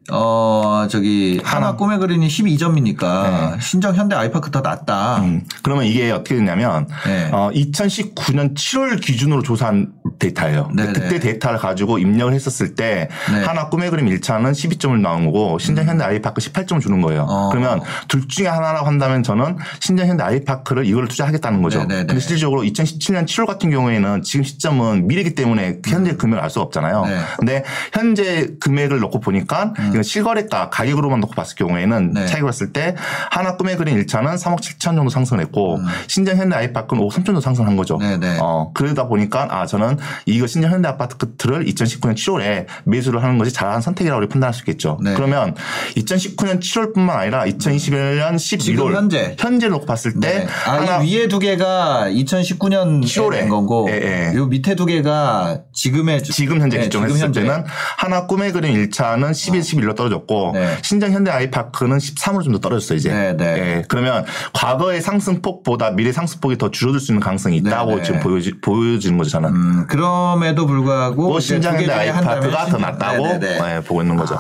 어 저기 하나, 하나. 꿈의 그린이 12점이니까 신정 현대 아이파크 더 낫다. 음. 그러면 이게 어떻게 됐냐면 네. 어, 2019년 7월 기준으로 조사한 데이터예요. 네네. 그때 데이터를 가지고 입력을 했었을 때 네. 하나 꿈의 그림 1차는 12점을 나온 거고 신장 현대 아이파크 18점을 주는 거예요. 어. 그러면 둘 중에 하나라고 한다면 저는 신장 현대 아이파크를 이걸 투자하겠다는 거죠. 네네네. 근데 실질적으로 2017년 7월 같은 경우에는 지금 시점은 미래이기 때문에 현재 금액을 알 수가 없잖아요. 네. 근데 현재 금액을 놓고 보니까 이건 실거래가 가격으로만 놓고 봤을 경우에는 음. 네. 차익을 봤을 때 하나 꿈의 그림 1차는 3억 7천 정도 상승했고 신장 현대 아이파크는 5억 3천 정도 상승한 거죠. 음. 네네. 어, 그러다 보니까 아 저는 이거 신장 현대 아파트를 2019년 7월에 매수를 하는 것이 잘한 선택이라고 판단할 수 있겠죠. 네. 그러면 2019년 7월뿐만 아니라 2021년 11월 지금 현재. 현재를 놓고 봤을 때 네. 아, 하나 이 위에 두 개가 2019년 10월에. 낸 거고, 예, 예. 요 밑에 두 개가 지금의 주- 지금 현재 네, 기종했을 지금 현재. 때는 하나 꿈의 그림 1차는 11, 11로 떨어졌고 네. 신장 현대 아이파크는 13으로 좀 더 떨어졌어요 이제. 네, 네. 예, 그러면 과거의 상승폭보다 미래 상승폭이 더 줄어들 수 있는 가능성이 있다고 네, 네. 지금 보여지, 보여지는 거죠 저는. 음, 그럼에도 불구하고 뭐 신장 현대 아이파크가 더 낫다고 네네네. 아. 예, 보고 있는 거죠.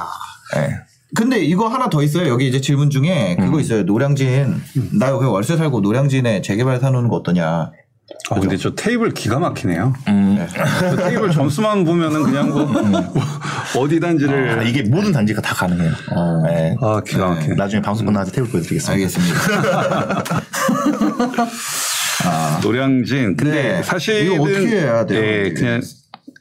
예. 근데 이거 하나 더 있어요. 여기 이제 질문 중에 그거 음. 있어요. 노량진. 나 여기 월세 살고 노량진에 재개발 사놓는 거 어떠냐. 아, 근데 저 테이블 기가 막히네요. 음. 저 테이블 점수만 보면은 그냥 뭐, 뭐 어디 단지를 아, 이게 모든 단지가 다 가능해요. 어. 예. 아 기가 막히네. 나중에 방송 끝나서 테이블 보여드리겠습니다. 알겠습니다. 노량진. 근데 네. 사실은 이거 어떻게 해야 돼요? 예, 그냥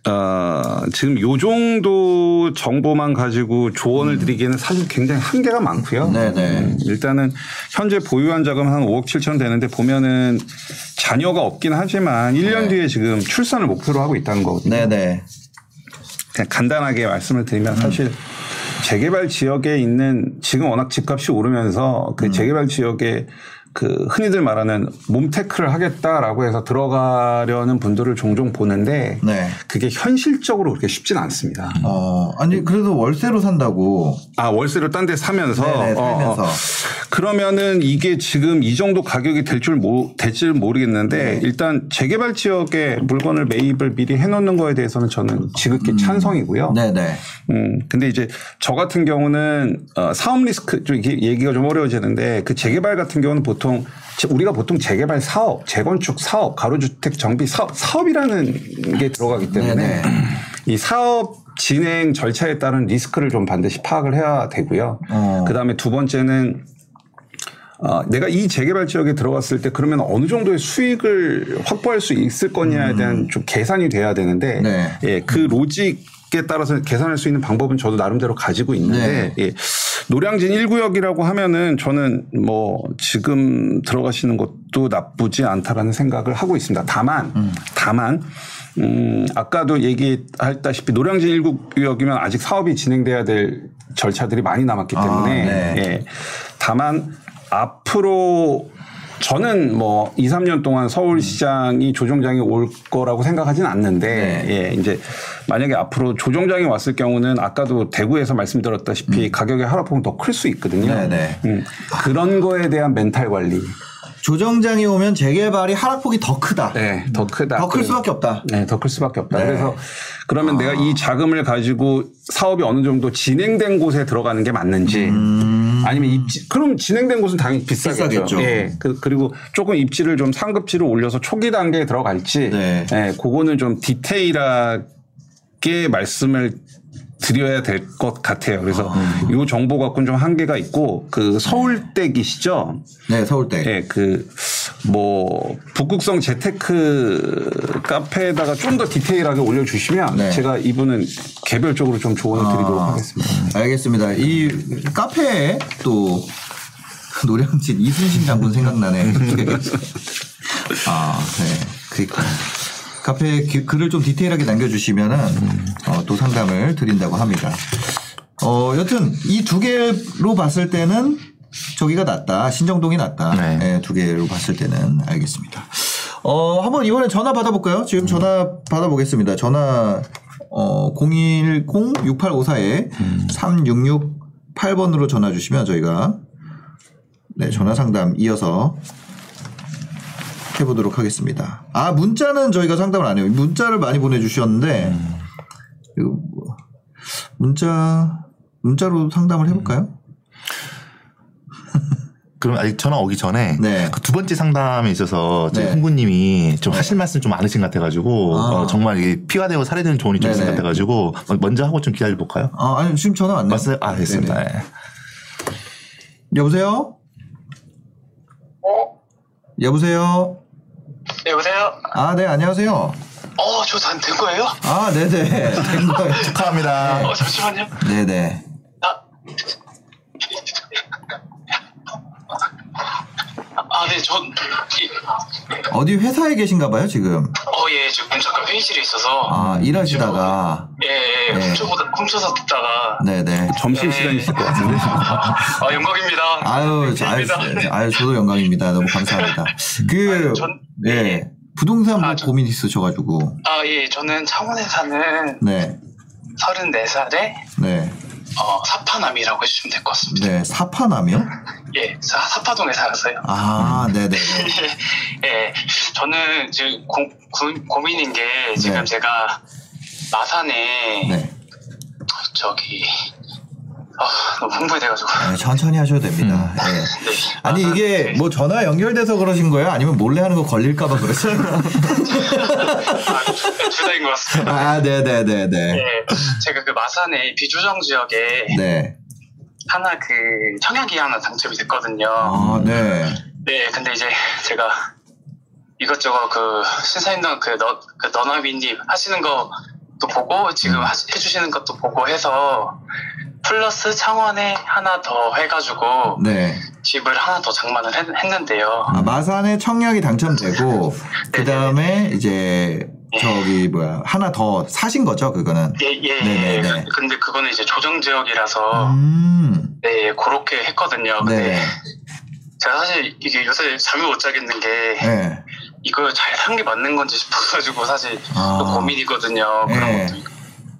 어, 지금 요 정도 정보만 가지고 조언을 드리기에는 사실 굉장히 한계가 많고요. 음. 네네. 음, 일단은 현재 보유한 자금 한 5억 7천 되는데 보면은 자녀가 없긴 하지만 1년 뒤에 지금 출산을 목표로 하고 있다는 거거든요. 네네. 그냥 간단하게 말씀을 드리면 사실 재개발 지역에 있는 지금 워낙 집값이 오르면서 그 재개발 지역에 그 흔히들 말하는 몸테크를 하겠다라고 해서 들어가려는 분들을 종종 보는데 네. 그게 현실적으로 그렇게 쉽진 않습니다. 어, 아니, 그래도 월세로 산다고. 아 월세를 딴 데 사면서 네네, 살면서. 어, 어. 그러면은 이게 지금 이 정도 가격이 될줄 될지는 모르겠는데 네. 일단 재개발 지역에 물건을 매입을 미리 해놓는 거에 대해서는 저는 지극히 찬성이고요. 네네. 음, 근데 이제 저 같은 경우는 어, 사업 리스크 좀 얘기가 좀 어려워지는데 그 재개발 같은 경우는 보통 제- 우리가 보통 재개발 사업, 재건축 사업, 가로주택 정비 사업, 사업이라는 게 들어가기 때문에 네네. 이 사업 진행 절차에 따른 리스크를 좀 반드시 파악을 해야 되고요. 어. 그 다음에 두 번째는 어, 내가 이 재개발 지역에 들어갔을 때 그러면 어느 정도의 수익을 확보할 수 있을 거냐에 대한 좀 계산이 돼야 되는데 음. 네. 예, 그 로직 에 따라서 계산할 수 있는 방법은 저도 나름대로 가지고 있는데 네. 예, 노량진 1구역이라고 하면은 저는 뭐 지금 들어가시는 것도 나쁘지 않다라는 생각을 하고 있습니다. 다만 다만 음, 아까도 얘기했다시피 노량진 1구역이면 아직 사업이 진행돼야 될 절차들이 많이 남았기 아, 때문에 네. 예. 다만 앞으로 저는 뭐 2, 3년 동안 서울시장이 조정장이 올 거라고 생각하진 않는데 네. 예, 이제 만약에 앞으로 조정장이 왔을 경우는 아까도 대구에서 말씀드렸다시피 가격의 하락폭은 더 클 수 있거든요. 음. 네네. 음, 그런 거에 대한 멘탈 관리. 조정장이 오면 재개발이 하락폭이 더 크다. 네, 더 크다. 더 클 수밖에 없다. 네, 더 클 수밖에 없다. 네. 그래서 그러면 내가 이 자금을 가지고 사업이 어느 정도 진행된 곳에 들어가는 게 맞는지 아니면 입지 그럼 진행된 곳은 당연히 비싸겠죠. 음. 비싸겠죠. 예. 그, 그리고 조금 입지를 좀 상급지로 올려서 초기 단계에 들어갈지 네. 예, 그거는 좀 디테일하게 말씀을 드려야 될 것 같아요. 그래서 이 정보 갖고는 좀 한계가 있고 그 서울대기시죠. 네, 서울대. 예, 그 뭐 북극성 재테크 카페에다가 좀 더 디테일하게 올려주시면 네. 제가 이분은 개별적으로 좀 조언을 드리도록 아, 하겠습니다. 알겠습니다. 이 카페에 또 노량진 이순신 장군 생각나네. 아, 네. 그니까. 카페에 기- 글을 좀 디테일하게 남겨주시면은 어, 또 상담을 드린다고 합니다. 어, 여튼 이 두 개로 봤을 때는 저기가 낫다. 신정동이 낫다. 네. 네, 두 개로 봤을 때는 알겠습니다. 어, 한번 이번에 전화 받아볼까요? 지금 전화 받아보겠습니다. 전화 어, 010-6854에 3668번으로 전화 주시면 저희가 네, 전화 상담 이어서 해보도록 하겠습니다. 아, 문자는 저희가 상담을 안 해요. 문자를 많이 보내주셨는데, 이거 뭐, 문자, 문자로 상담을 해볼까요? 그럼 아직 전화 오기 전에 네. 그 두 번째 상담에 있어서 저희 네. 홍구님이 좀 하실 말씀 좀 많으신 것 같아가지고 아. 어, 정말 이게 피가 되고 살이 되는 조언이 좀 있을 것. 같아가지고 먼저 하고 좀 기다려 볼까요? 아, 아니, 지금 전화 왔네요. 맞어요? 아 됐습니다. 네네. 네. 여보세요? 어? 여보세요? 네, 여보세요? 아, 네, 안녕하세요. 어, 저다된 거예요? 아, 네네. 된 거예요. 축하합니다. 어, 잠시만요. 네네. 아. 아, 네, 전, 이, 어디 회사에 계신가 봐요, 지금. 어, 예, 지금 잠깐 회의실에 있어서. 아, 일하시다가. 예, 예, 네. 훔쳐보다, 훔쳐서 듣다가. 네 네. 점심 시간 있을 것 같은데. 아, 영광입니다. 아유, 저- 아유, 감사합니다. 아유, 저도 영광입니다. 너무 감사합니다. 그, 아유, 전- 예. 부동산 뭐 아, 저- 고민 있으셔가지고. 아, 예, 저는 창원에 사는 네. 34살의, 네. 어, 사파남이라고 해주시면 될 것 같습니다. 네. 사파남이요? 예, 사, 사파동에 살았어요. 아, 네네네. 예, 저는 지금 고, 고, 고 민인 게 지금 네. 제가 마산에 네. 저기 아, 너무 흥분돼가지고 네, 천천히 하셔도 됩니다. 예. 네. 아니, 마산- 이게 네. 뭐 전화 연결돼서 그러신 거예요? 아니면 몰래 하는 거 걸릴까봐 그러세요? 아, 두 달인 것 같습니다. 아, 네네네네. 네, 제가 그 마산의 비주정 지역에 네. 하나 그 청약이 하나 당첨이 됐거든요. 아, 네. 네, 근데 이제 제가 이것저것 그 신사임당 그, 너, 그 너나비님 하시는 것도 보고 지금 음. 하시- 해주시는 것도 보고 해서 플러스 창원에 하나 더 해가지고 네. 집을 하나 더 장만을 했, 는데요 아, 마산에 청약이 당첨되고, 그 다음에 이제, 저기, 뭐야, 하나 더 사신 거죠, 그거는? 예, 예, 네네네. 예. 근데 그거는 이제 조정 지역이라서 음. 네 그렇게 했거든요. 근데 네. 제가 사실 이게 요새 잠을 못 자겠는 게 네. 이걸 잘 산 게 맞는 건지 싶어가지고 사실 아. 또 고민이거든요. 그런 네. 것도.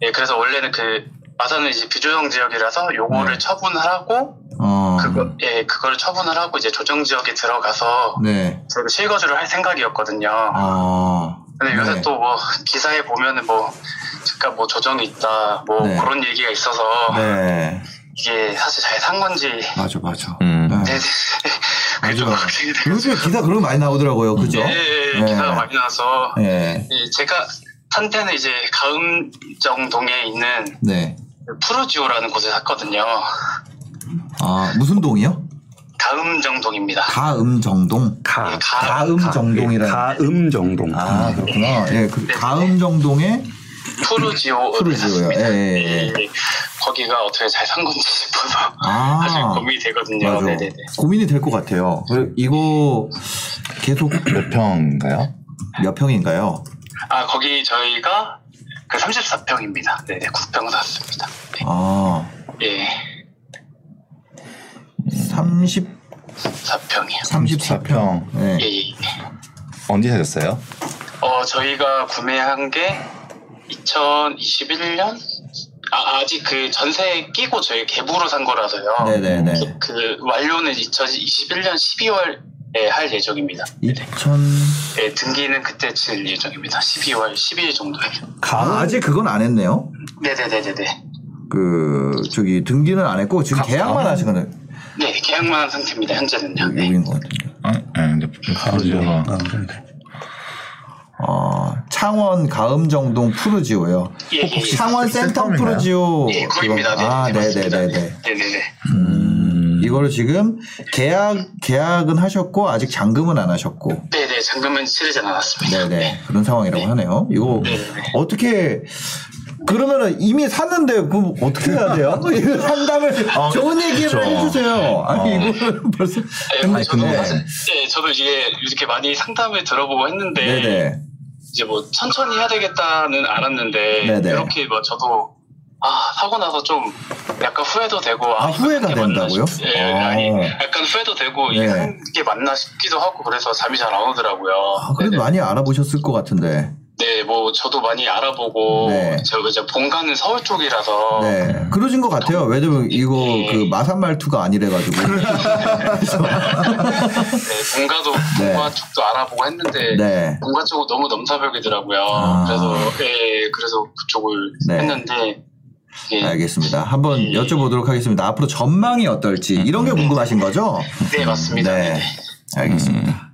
예, 그래서 원래는 그 마산은 이제 비조정 지역이라서 요거를 네. 처분을 하고 어. 그거 예 그거를 처분을 하고 이제 조정 지역에 들어가서 네. 저희가 실거주를 할 생각이었거든요. 아. 근데 요새 네. 또뭐 기사에 보면은 뭐 잠깐 뭐 조정이 있다 뭐 네. 그런 얘기가 있어서 네. 이게 사실 잘 산 건지 맞아, 맞아. 음. 네. 네, 돼요. 요즘에 기사 그런 거 많이 나오더라고요. 그죠? 예, 예. 기사가 많이 나와서 네. 예, 제가 산 때는 이제 가음정동에 있는 네. 그 푸르지오라는 곳에 샀거든요. 아, 무슨 동이요? 가음정동입니다. 가음정동. 가. 예, 가- 가음정동이라는. 가음정동. 아, 그렇구나. 예, 그 네. 가음정동에 푸르지오 푸르지오요. 예, 예, 예. 거기가 어떻게 잘 산 건지 싶어서 아. 사실 고민이 되거든요. 맞아. 네네네. 고민이 될 것 같아요. 그리고 이거 계속 몇 평인가요? 몇 평인가요? 아 거기 저희가 그 34평입니다. 네네 9평 샀습니다. 네. 아, 예, 30, 4평이요. 34평. 네. 예, 예. 언제 사셨어요? 어 저희가 구매한 게 2021년 아 아직 그 전세 끼고 저희 개부로 산 거라서요. 네네네. 그 완료는 2021년 12월 에할 예정입니다. 2000. 네, 등기는 그때 칠 예정입니다. 12월 12일 정도에. 아, 아직 그건 안 했네요. 네네네네네. 그, 저기, 등기는 안 했고, 지금 가- 계약만 아. 하신 거네. 네, 계약만 한 상태입니다. 현재는요. 네. 여기인 것 같은데. 아, 네, 근데 푸르지오가 어, 창원 가음정동 푸르지오요. 예, 예, 예. 창원 센텀 센텀인가요? 푸르지오. 예, 거기입니다. 네, 아, 네, 맞습니다. 네네 네 네. 네네네. 음, 이거를 지금 계약 계약은 하셨고 아직 잔금은 안 하셨고 네네 잔금은 치르진 않았습니다. 네네 그런 상황이라고 하네요. 이거 네네. 어떻게 그러면은 이미 샀는데 그 어떻게 해야 돼요? 상담을 좋은 얘기를. 해주세요. 아니 어. 이거 벌써 네, 근데- 저도 네. 사실 네, 저도 이게 이렇게 많이 상담을 들어보고 했는데 네네 이제 뭐 천천히 해야 되겠다는 알았는데 네네. 이렇게 뭐 저도 아 사고 나서 좀 약간 후회도 되고 아, 후회가 이게 맞나 된다고요? 싶- 예, 어. 아니 약간 후회도 되고 네. 이게 맞나 싶기도 하고 그래서 잠이 잘 안 오더라고요. 아, 그래도 네네. 많이 알아보셨을 것 같은데 네, 뭐 저도 많이 알아보고 네. 제가 이제 본가는 서울 쪽이라서 네 그러신 것 같아요. 왜냐면 이거 네. 그 마산 말투가 아니래가지고 네, 본가도 네. 본가 쪽도 알아보고 했는데 네 본가 쪽은 너무 넘사벽이더라고요. 아. 그래서 네, 그래서 그쪽을 네. 했는데 예, 알겠습니다. 한번 여쭤보도록 하겠습니다. 앞으로 전망이 어떨지 이런 게 궁금하신 거죠? 네 맞습니다. 네 네. 알겠습니다.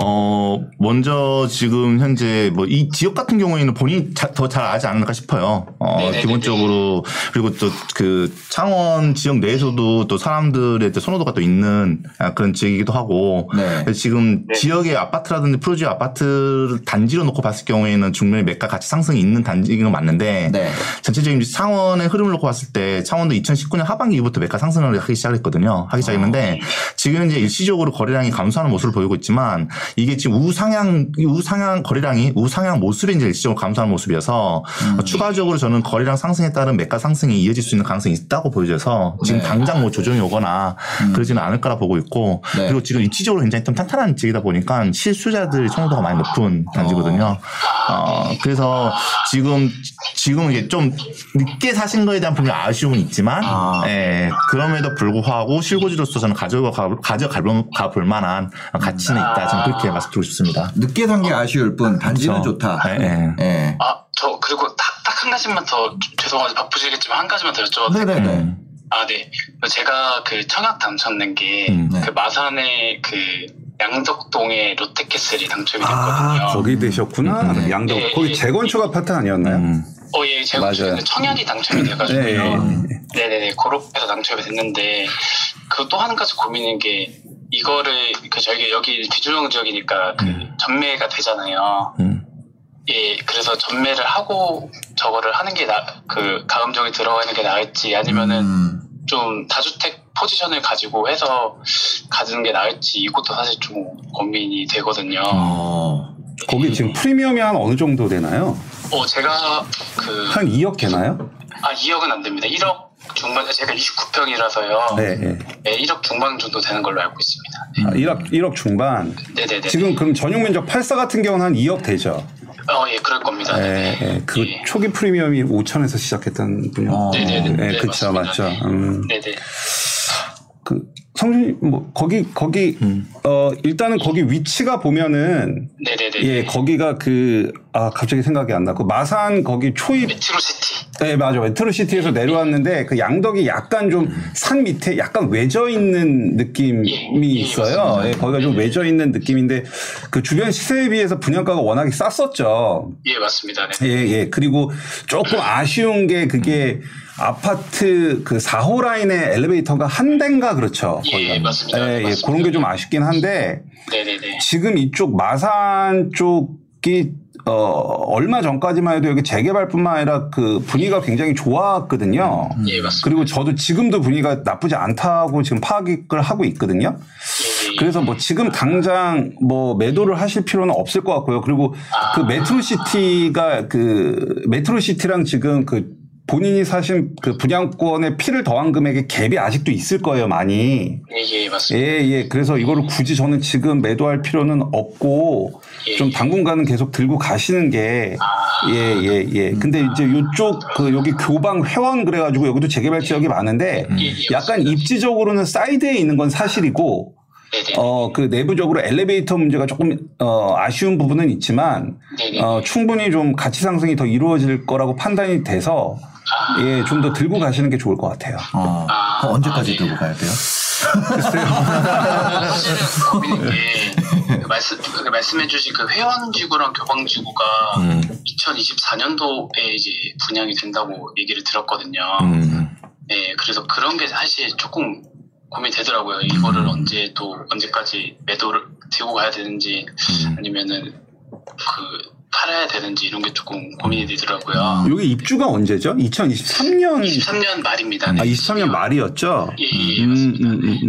어, 먼저 지금 현재 뭐 이 지역 같은 경우에는 본인이 더잘 알지 않을까 싶어요. 어, 네네네네. 기본적으로 그리고 또 그 창원 지역 내에서도 또 사람들의 또 선호도가 또 있는 아, 그런 지역이기도 하고 네. 지금 네. 지역의 아파트라든지 프로지오 아파트를 단지로 놓고 봤을 경우에는 중간에 매가 같이 상승이 있는 단지인 건 맞는데 네. 전체적인 창원의 흐름을 놓고 봤을 때 창원도 2019년 하반기부터 매가 상승을 하기 시작했거든요. 하기 시작했는데 지금 이제 일시적으로 거래량이 감소하는 모습을 보이고 있지만 이게 지금 우상향 우상향 거래량이 우상향 모습이 이제 일시적으로 감소하는 모습이어서 음. 어, 추가적으로 저는 거래량 상승에 따른 매가 상승이 이어질 수 있는 가능성이 있다고 보여져서 지금 네. 당장 뭐 조정이 오거나 그러지는 않을 거라 보고 있고 네. 그리고 지금 입지적으로 굉장히 좀 탄탄한 지역이다 보니까 실수자들의 선호도가 많이 높은 단지거든요. 어, 그래서 지금 지금 이게 좀 늦게 사신 거에 대한 분명 아쉬움은 있지만, 아. 예, 그럼에도 불구하고 실고지로서 저는 가져가 가져가 볼 만한 가치는 있다. 저는 그렇게 말씀드리고 싶습니다. 늦게 산 게 아쉬울 뿐 단지는 그쵸. 좋다. 예, 예. 예. 아, 저 그리고 딱한 가지만 더 죄송하지 바쁘시겠지만 한 가지만 더 여쭤봐도 될까요? 네네네. 음. 아, 네. 제가 그 청약 당첨된 게그 음, 네. 마산의 그 양덕동에 롯데캐슬이 당첨이 됐거든요. 아 거기 되셨구나. 네. 양덕 네, 거기 네. 재건축 아파트 아니었나요? 음. 어, 예, 제가 청약이 당첨이 돼가지고요. 네, 예, 예. 네네네, 그렇게 해서 당첨이 됐는데, 그 또 한 가지 고민인 게, 이거를, 그 저희가 여기 비주령 지역이니까 그 음. 전매가 되잖아요. 음. 예, 그래서 전매를 하고 저거를 하는 게 나, 그 가금종이 들어가 있는 게 나을지 아니면은 음. 좀 다주택 포지션을 가지고 해서 가지는 게 나을지 이것도 사실 좀 고민이 되거든요. 어. 거기 지금 프리미엄이 한 어느 정도 되나요? 어, 제가 그, 한 2억 되나요? 아, 2억은 안 됩니다. 1억 중반, 제가 29평이라서요. 네, 네. 네, 1억 중반 정도 되는 걸로 알고 있습니다. 아, 1억 1억 중반. 네네네. 지금 그럼 전용 면적 84 같은 경우는 한 2억 되죠. 어, 예, 그럴 겁니다. 예, 네네. 예. 그 예. 초기 프리미엄이 5천에서 시작했던 분요. 어. 네네네. 네, 네, 그쵸, 맞습니다. 맞죠. 음. 네네. 그 성준이 뭐 거기 거기 음. 어 일단은 거기 위치가 보면은 네네네. 예 거기가 그 아 갑자기 생각이 안 나. 그 마산 거기 초입 메트로시티. 네 맞아 메트로시티에서 내려왔는데 그 양덕이 약간 좀 산 밑에 약간 외져 있는 느낌이 예, 예, 있어요. 맞습니다. 예, 거기가 좀 외져 있는 느낌인데 그 주변 시세에 비해서 분양가가 워낙에 쌌었죠. 예, 맞습니다. 네. 예, 예. 그리고 조금 아쉬운 게 그게 아파트 그 4호 라인에 엘리베이터가 한 대인가 그렇죠. 예, 거기가. 맞습니다. 예, 예. 맞습니다. 그런 게 좀 아쉽긴 한데 네네네. 지금 이쪽 마산 쪽이 어, 얼마 전까지만 해도 여기 재개발뿐만 아니라 그 분위기가 굉장히 좋았거든요. 예, 맞습니다. 그리고 저도 지금도 분위기가 나쁘지 않다고 지금 파악을 하고 있거든요. 예, 예. 그래서 뭐 지금 당장 뭐 매도를 하실 필요는 없을 것 같고요. 그리고 그 메트로시티가 그 메트로시티랑 지금 그 본인이 사신 그 분양권의 피를 더한 금액의 갭이 아직도 있을 거예요, 많이. 예, 예, 맞습니다. 예, 예. 그래서 이거를 굳이 저는 지금 매도할 필요는 없고 예. 좀 당분간은 계속 들고 가시는 게 예, 예, 예. 근데 이제 요쪽 그 여기 교방 회원 그래 가지고 여기도 재개발 지역이 많은데 예, 예, 약간. 입지적으로는 사이드에 있는 건 사실이고 네네. 어, 그 내부적으로 엘리베이터 문제가 조금 어, 아쉬운 부분은 있지만 네네. 어, 충분히 좀 가치 상승이 더 이루어질 거라고 판단이 돼서 아. 예, 좀 더 들고 가시는 게 좋을 것 같아요. 어. 아, 그럼 언제까지 아, 네. 들고 가야 돼요? 사실은 고민인 게, 그 말씀, 그 말씀해주신 그 회원지구랑 교방지구가 음. 2024년도에 이제 분양이 된다고 얘기를 들었거든요. 음. 예, 그래서 그런 게 사실 조금 고민이 되더라고요. 이거를 음. 언제 또 언제까지 매도를 들고 가야 되는지 음. 아니면은 그 팔아야 되는지 이런 게 조금 고민이 되더라고요. 여기 입주가 언제죠? 2023년 23년 말입니다. 아, 네. 23년 말이었죠. 예, 예, 맞습니다. 네.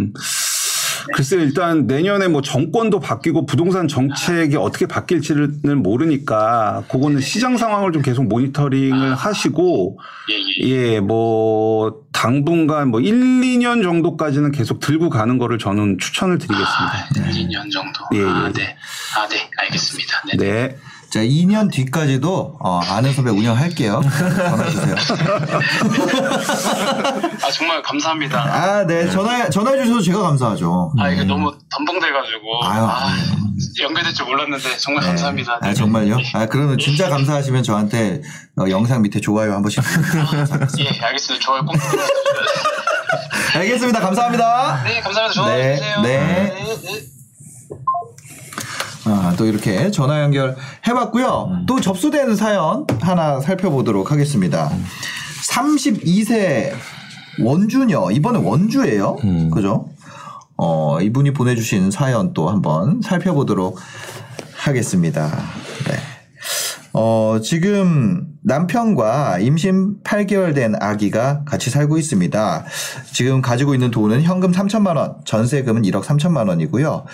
글쎄 일단 내년에 뭐 정권도 바뀌고 부동산 정책이 어떻게 바뀔지는 모르니까 그거는 시장 상황을 좀 계속 모니터링을 하시고 예, 예. 예, 뭐 당분간 뭐 1, 2년 정도까지는 계속 들고 가는 거를 저는 추천을 드리겠습니다. 아, 1, 2년 정도. 예, 아, 예. 네. 아, 네. 알겠습니다. 네. 네. 자, 2년 뒤까지도 어, 아는 선배 운영할게요. 전화 주세요. 아, 정말 감사합니다. 아, 네. 전화 전화해 주셔서 제가 감사하죠. 아, 이게 너무 덤벙돼가지고. 아유, 아. 연결될 줄 몰랐는데 정말 네. 감사합니다. 아, 정말요? 아, 그러면 진짜 감사하시면 저한테 어, 영상 밑에 좋아요 한 번씩. 예, 알겠습니다. 좋아요 꼭. 알겠습니다. 감사합니다. 네, 감사합니다. 전화 네, 주세요. 네. 네. 아, 또 이렇게 전화 연결 해봤고요. 또 접수된 사연 하나 살펴보도록 하겠습니다. 32세 원주녀 이번에 원주예요. 그죠? 어, 이분이 보내주신 사연 또 한번 살펴보도록 하겠습니다. 네. 어, 지금 남편과 임신 8개월 된 아기가 같이 살고 있습니다. 지금 가지고 있는 돈은 현금 3천만 원, 전세금은 1억 3천만 원이고요.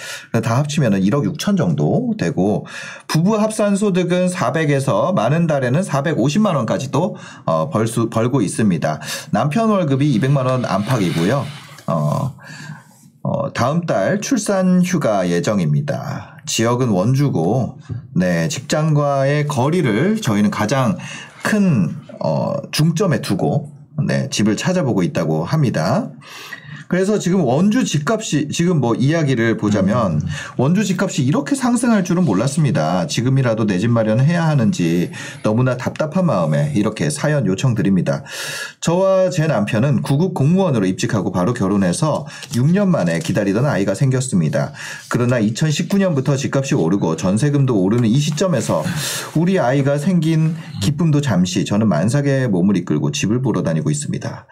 다 합치면은 1억 6천 정도 되고 부부 합산 소득은 400에서 많은 달에는 450만 원까지도 어, 벌수 벌고 있습니다. 남편 월급이 200만 원 안팎이고요. 어, 어, 다음 달 출산 휴가 예정입니다. 지역은 원주고, 네, 직장과의 거리를 저희는 가장 큰, 어, 중점에 두고, 네, 집을 찾아보고 있다고 합니다. 그래서 지금 원주 집값이 지금 뭐 이야기를 보자면 원주 집값이 이렇게 상승할 줄은 몰랐습니다. 지금이라도 내 집 마련해야 하는지 너무나 답답한 마음에 이렇게 사연 요청드립니다. 저와 제 남편은 구급 공무원으로 입직하고 바로 결혼해서 6년 만에 기다리던 아이가 생겼습니다. 그러나 2019년부터 집값이 오르고 전세금도 오르는 이 시점에서 우리 아이가 생긴 기쁨도 잠시 저는 만삭의 몸을 이끌고 집을 보러 다니고 있습니다.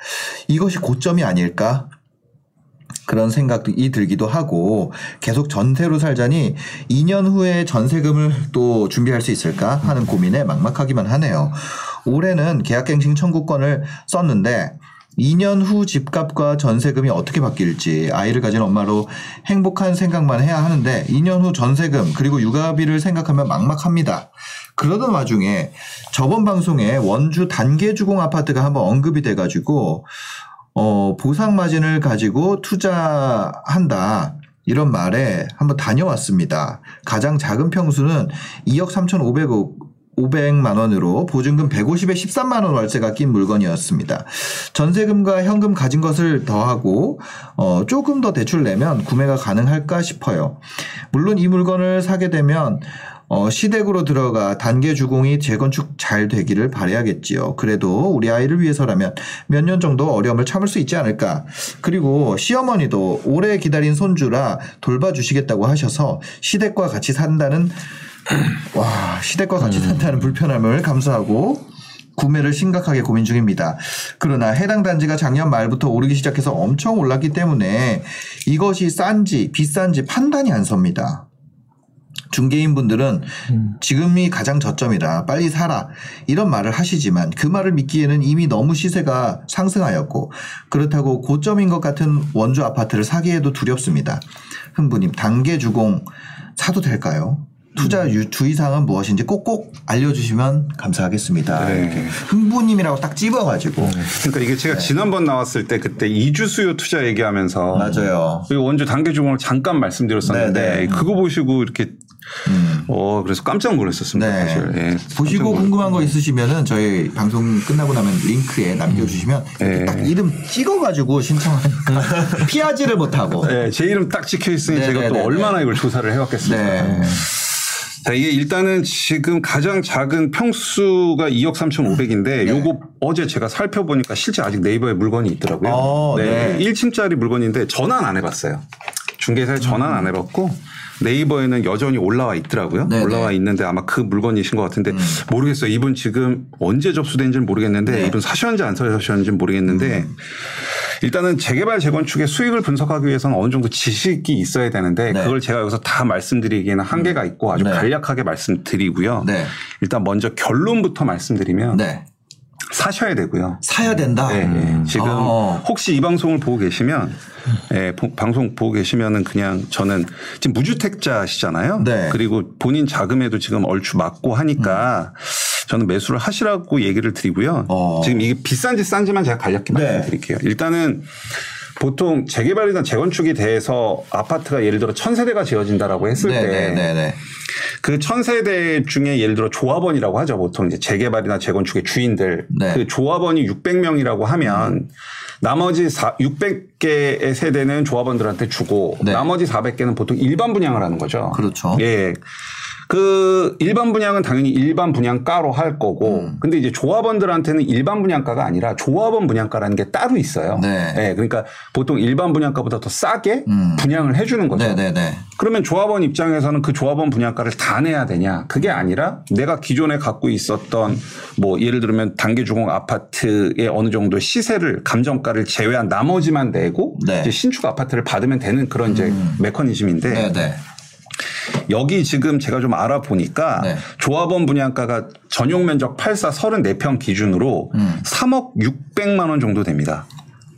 이것이 고점이 아닐까? 그런 생각이 들기도 하고 계속 전세로 살자니 2년 후에 전세금을 또 준비할 수 있을까 하는 고민에 막막하기만 하네요. 올해는 계약갱신 청구권을 썼는데 2년 후 집값과 전세금이 어떻게 바뀔지 아이를 가진 엄마로 행복한 생각만 해야 하는데 2년 후 전세금 그리고 육아비를 생각하면 막막합니다. 그러던 와중에 저번 방송에 원주 단계 주공 아파트가 한번 언급이 돼가지고 어, 보상 마진을 가지고 투자한다. 이런 말에 한번 다녀왔습니다. 가장 작은 평수는 2억 3,500억 500만 원으로 보증금 150에 13만 원 월세가 낀 물건이었습니다. 전세금과 현금 가진 것을 더하고 어, 조금 더 대출 내면 구매가 가능할까 싶어요. 물론 이 물건을 사게 되면 어, 시댁으로 들어가 단계 주공이 재건축 잘 되기를 바라야겠지요. 그래도 우리 아이를 위해서라면 몇 년 정도 어려움을 참을 수 있지 않을까. 그리고 시어머니도 오래 기다린 손주라 돌봐주시겠다고 하셔서 시댁과 같이 산다는 와 시댁과 같이 산다는 불편함을 감수하고 구매를 심각하게 고민 중입니다. 그러나 해당 단지가 작년 말부터 오르기 시작해서 엄청 올랐기 때문에 이것이 싼지 비싼지 판단이 안 섭니다. 중개인 분들은 지금이 가장 저점이라 빨리 사라 이런 말을 하시지만 그 말을 믿기에는 이미 너무 시세가 상승하였고 그렇다고 고점인 것 같은 원주 아파트를 사기에도 두렵습니다. 흥부님 단계 주공 사도 될까요? 투자 유- 주의사항은 무엇인지 꼭꼭 알려주시면 감사하겠습니다. 네. 이렇게 흥부님이라고 딱 찝어가지고 그러니까 이게 제가 지난번 나왔을 때 그때 이주 수요 투자 얘기하면서 맞아요. 그 원주 단계 주공을 잠깐 말씀드렸었는데 네, 네. 그거 보시고 이렇게 음. 어 그래서 깜짝 놀랐었습니다. 네. 사실. 예, 보시고 궁금한 거 있으시면은 저희 방송 끝나고 나면 링크에 남겨주시면 이렇게 네. 딱 이름 찍어가지고 신청하니까 피하지를 못하고. 네, 제 이름 딱 찍혀 있으니 네, 제가 네, 또 네, 얼마나 이걸 조사를 해왔겠습니까. 네. 자, 이게 일단은 지금 가장 작은 평수가 2억 3,500인데 요거 어제 제가 살펴보니까 실제 아직 네이버에 물건이 있더라고요. 어, 네. 네. 1층짜리 물건인데 전환 안 해봤어요. 중개사에 전환 안 해봤고 네이버에는 여전히 올라와 있더라고요. 네네. 음. 올라와 있는데 아마 그 물건이신 것 같은데 모르겠어요. 이분 지금 언제 접수된지는 모르겠는데 네. 이분 사셨는지 안 사셨는지는 모르겠는데 음. 일단은 재개발 재건축의 수익을 분석하기 위해서는 어느 정도 지식이 있어야 되는데 네. 그걸 제가 여기서 다 말씀드리기에는 한계가 있고 아주 네. 간략하게 말씀드리고요. 네. 일단 먼저 결론부터 말씀드리면 네. 사셔야 되고요. 사야 된다. 네, 네. 지금 어. 혹시 이 방송을 보고 계시면 예, 보- 방송 보고 계시면은 그냥 저는 지금 무주택자시잖아요. 네. 그리고 본인 자금에도 지금 얼추 맞고 하니까 저는 매수를 하시라고 얘기를 드리고요. 어. 지금 이게 비싼지 싼지만 제가 간략히 네. 말씀드릴게요. 일단은 보통 재개발이나 재건축에 대해서 아파트가 예를 들어 천 세대가 지어진다라고 했을 네, 때 네, 네. 그 천세대 중에 예를 들어 조합원이라고 하죠. 보통 이제 재개발이나 재건축의 주인들. 네. 그 조합원이 600명이라고 하면 나머지 600개의 세대는 조합원들한테 주고 네. 나머지 400개는 보통 일반 분양을 하는 거죠. 그렇죠. 예. 그 일반 분양은 당연히 일반 분양가로 할 거고 음. 근데 이제 조합원들한테는 일반 분양가가 아니라 조합원 분양가라는 게 따로 있어요. 네. 예, 그러니까 보통 일반 분양가보다 더 싸게 음. 분양을 해주는 거죠. 네, 네, 네. 그러면 조합원 입장에서는 그 조합원 분양가를 다 내야 되냐? 그게 아니라 내가 기존에 갖고 있었던 뭐 예를 들면 단계 주공 아파트의 어느 정도 시세를 감정가를 제외한 나머지만 내고 네. 이제 신축 아파트를 받으면 되는 그런 이제 메커니즘인데 네, 네. 여기 지금 제가 좀 알아보니까 네. 조합원 분양가가 전용 면적 84 34평 기준으로 음. 3억 600만 원 정도 됩니다.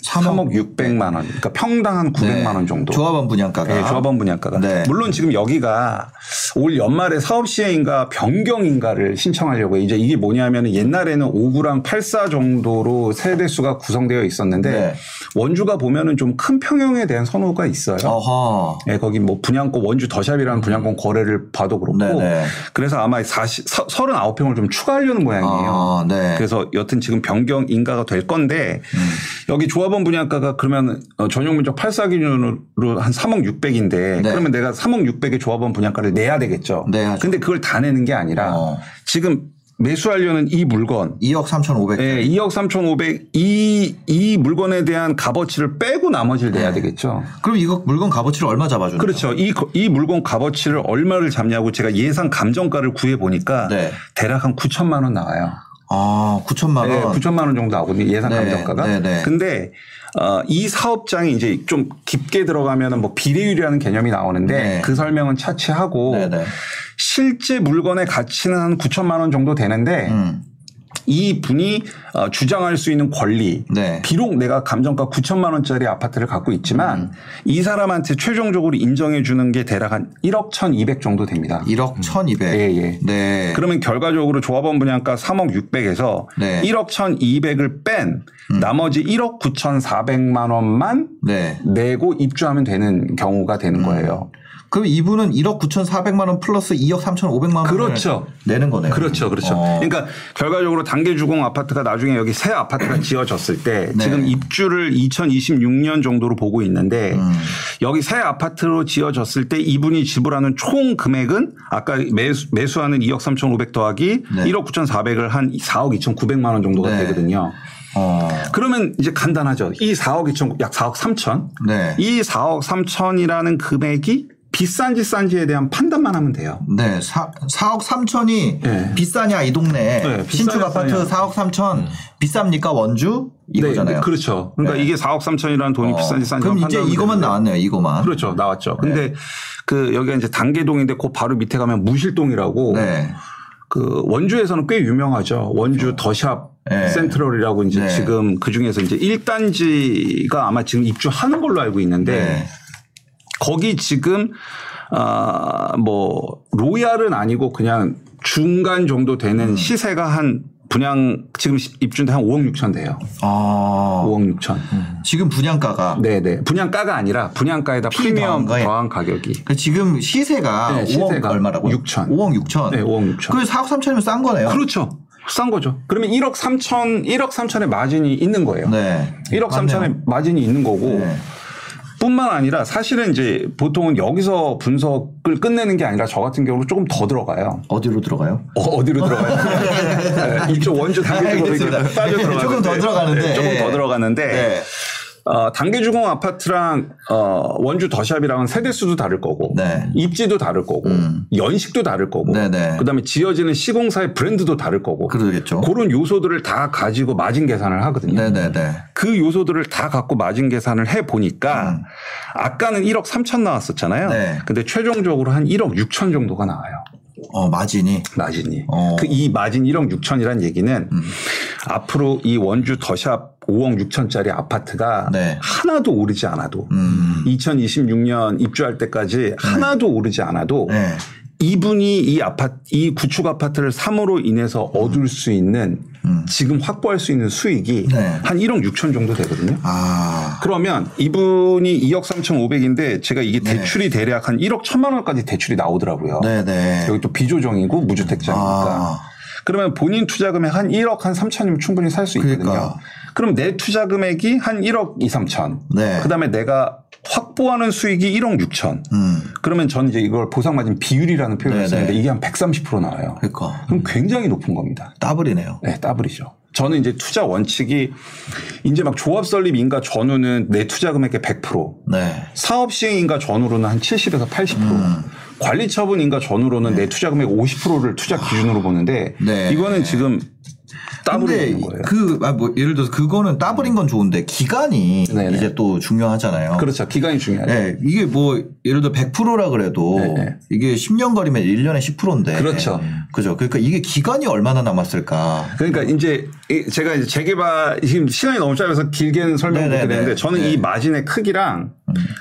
3억 600만 원. 그러니까 평당 한 900만 원 정도. 조합원 분양가가. 네, 조합원 분양가가. 네. 물론 지금 여기가 올 연말에 사업 시행인가 변경인가를 신청하려고 이제 이게 뭐냐면 옛날에는 5구랑 84 정도로 세대 수가 구성되어 있었는데 네. 원주가 보면은 좀 큰 평형에 대한 선호가 있어요. 어허. 예, 거기 뭐 분양권 원주 더샵이라는 분양권 거래를 봐도 그렇고 네네. 그래서 아마 40, 39평을 좀 추가하려는 모양이에요. 아, 네. 그래서 여튼 지금 변경 인가가 될 건데 음. 여기 조합원 분양가가 그러면 어, 전용 면적 84 기준으로 한 3억 600인데 네. 그러면 내가 3억 600의 조합원 분양가를 내야 되겠죠. 내야죠. 근데 그걸 다 내는 게 아니라 어. 지금 매수하려는 이 물건 2억 3,500. 예, 2억 3,500 이, 이 물건에 대한 값어치를 빼고 나머지를 내야 네. 되겠죠. 그럼 이거 물건 값어치를 얼마 잡아주는 그렇죠. 이, 거- 이 물건 값어치를 얼마를 잡냐고 제가 예상 감정가를 구해 보니까 네. 대략 한 9천만 원 나와요. 아, 9천만 원. 네, 9천만 원 정도 나오거든요. 예상 네, 감정가가. 네, 네. 근데 어, 이 사업장이 이제 좀 깊게 들어가면은 뭐 비례율이라는 개념이 나오는데 네. 그 설명은 차치하고. 실제 물건의 가치는 한 9천만 원 정도 되는데 음. 이 분이 어, 주장할 수 있는 권리 네. 비록 내가 감정가 9천만 원짜리 아파트를 갖고 있지만 음. 이 사람한테 최종적으로 인정해 주는 게 대략 한 1억 1,200 정도 됩니다. 1억 1,200. 예, 예. 네. 그러면 결과적으로 조합원 분양가 3억 600에서 네. 음. 1억 1,200을 뺀 나머지 1억 9,400만 원만 네. 내고 입주하면 되는 경우가 되는 음. 거예요. 그럼 이분은 1억 9,400만 원 플러스 2억 3,500만 원 그렇죠. 내는 거네요. 그렇죠, 그렇죠. 어. 그러니까 결과적으로 단계 주공 아파트가 나중에 여기 새 아파트가 지어졌을 때 네. 지금 입주를 2026년 정도로 보고 있는데 음. 여기 새 아파트로 지어졌을 때 이분이 지불하는 총 금액은 아까 매수, 매수하는 2억 3,500 더하기 네. 1억 9,400을 한 4억 2,900만 원 정도가 네. 되거든요. 어. 그러면 이제 간단하죠. 이 4억 2천 약 4억 3천. 네. 이 4억 3천이라는 금액이 비싼지 싼지에 대한 판단만 하면 돼요. 네, 사, 4억 3천이 네. 비싸냐 이 동네 네, 신축 아파트 싸냐. 4억 3천 비쌉니까 원주 이거잖아요. 네, 그렇죠. 그러니까 네. 이게 4억 3천이라는 돈이 어, 비싼지 싼지 그럼 이제 이거만 나왔네요. 이거만. 그렇죠. 나왔죠. 근데 그 여기가 이제 단계동인데 그 바로 밑에 가면 무실동이라고 네. 그 원주에서는 꽤 유명하죠. 원주 더샵 네. 센트럴이라고 이제 네. 지금 그 중에서 이제 1단지가 아마 지금 입주하는 걸로 알고 있는데 네. 거기 지금 아뭐 로얄은 아니고 그냥 중간 정도 되는 음. 시세가 한 분양 지금 입주인데 한 5억 6천 돼요. 아, 5억 6천. 지금 분양가가 네네. 분양가가 아니라 분양가에다 피 프리미엄 더한 가격이. 그 지금 시세가 네, 5억 시세가 얼마라고요? 6천. 5억 6천. 네, 5억 6천. 그 4억 3천이면 싼 거네요. 그렇죠. 싼 거죠. 그러면 1억 3천, 1억 3천의 마진이 있는 거예요. 네. 1억 맞네요. 3천의 마진이 있는 거고 네. 뿐만 아니라 사실은 이제 보통은 여기서 분석을 끝내는 게 아니라 저 같은 경우는 조금 더 들어가요. 어디로 들어가요? 어, 디로 들어가요? 네, 이쪽 원주 알겠습니다. 따져 들어가는데 조금 더 들어가는데. 네, 조금 더 네. 들어가는데 네. 어, 단계주공 아파트랑 어, 원주 더샵이랑은 세대수도 다를 거고 네. 입지도 다를 거고 연식도 다를 거고 네네. 그다음에 지어지는 시공사의 브랜드도 다를 거고 그러겠죠. 그런 요소들을 다 가지고 마진 계산을 하거든요. 네네네. 그 요소들을 다 갖고 마진 계산을 해 보니까 아까는 1억 3천 나왔었잖아요. 음. 네. 근데 최종적으로 한 1억 6천 정도가 나와요. 어, 마진이. 마진이. 어. 음. 그이 마진 1억 6천이란 얘기는 앞으로 이 원주 더샵 5억 6천짜리 아파트가 네. 하나도 오르지 않아도 음. 2026년 입주할 때까지 하나도 오르지 않아도 네. 이분이 이 아파트, 이 구축 아파트를 삼으로 인해서 얻을 수 있는 지금 확보할 수 있는 수익이 음. 네. 한 1억 6천 정도 되거든요. 아. 그러면 이분이 2억 3천 5백인데 제가 이게 대출이 대략 한 1억 1천만 원까지 대출이 나오더라고요. 네네. 여기 또 비조정이고 무주택자니까. 아. 그러면 본인 투자 금액 한 1억 한 3천이면 충분히 살 수 있거든요. 그러니까. 그럼 내 투자 금액이 한 1억 2, 3천. 네. 그다음에 내가 확보하는 수익이 1억 6천. 음. 그러면 전 이제 이걸 보상마진 비율이라는 표현을 네네. 쓰는데 이게 한 130% 나와요. 그러니까. 그럼 굉장히 높은 겁니다. 더블이네요. 네, 더블이죠. 저는 이제 투자 원칙이 이제 막 조합 설립 인가 전후는 내 투자 금액의 100%, 네. 사업 시행 인가 전후로는 한 70에서 80%, 음. 관리 처분 인가 전후로는 내 투자 금액 50%를 투자 기준으로 보는데 네. 이거는 지금 근데 되는 거예요. 그, 아, 뭐, 예를 들어서 그거는 더블인 건 좋은데 기간이 네네. 이제 또 중요하잖아요. 그렇죠. 기간이 중요하죠. 네, 이게 뭐 예를 들어 100%라 그래도 네. 이게 10년 거리면 1년에 10%인데 그렇죠. 그죠. 그러니까 이게 기간이 얼마나 남았을까? 그러니까 이제 이- 제가 이제 재개발 지금 시간이 너무 짧아서 길게는 설명을 못 네네네. 드리는데 저는 네. 음. 이 마진의 크기랑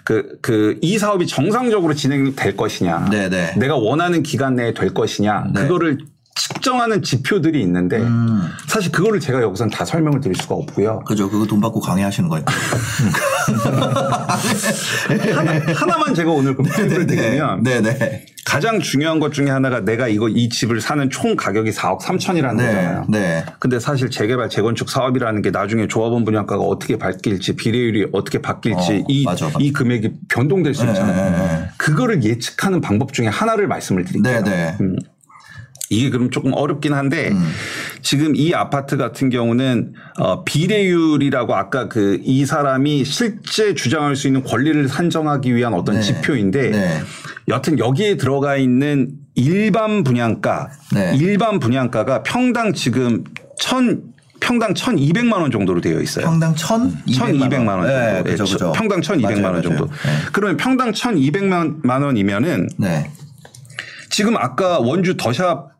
그 그 이 사업이 정상적으로 진행될 것이냐, 네네. 내가 원하는 기간 내에 될 것이냐, 네. 그거를 측정하는 지표들이 있는데 음. 사실 그거를 제가 여기서는 다 설명을 드릴 수가 없고요. 그죠. 그거 돈 받고 강의하시는 거니까. 하나, 하나만 제가 오늘 그 설명을 드리면 네네. 가장 중요한 것 중에 하나가 내가 이거 이 집을 사는 총 가격이 4억 3천이라는 네. 거잖아요. 네. 근데 사실 재개발 재건축 사업이라는 게 나중에 조합원 분양가가 어떻게 바뀔지 비례율이 어떻게 바뀔지 어, 이, 맞아, 맞아. 이 금액이 변동될 수 네, 있잖아요. 네, 네. 그거를 예측하는 방법 중에 하나를 말씀을 드릴게요. 네 네. 음. 이게 그럼 조금 어렵긴 한데 음. 지금 이 아파트 같은 경우는 어, 비례율이라고 아까 그 이 사람이 실제 주장할 수 있는 권리를 산정하기 위한 어떤 네. 지표인데 네. 여튼 여기에 들어가 있는 일반 분양가 네. 일반 분양가가 평당 지금 천 평당 1,200만 원 정도로 되어 있어요. 평당 1,200만 1,200만 원 정도. 네, 그죠, 예, 그죠. 평당 1,200만 맞아요, 원 정도. 네. 그러면 평당 1,200만 원이면은 네. 지금 아까 원주 더샵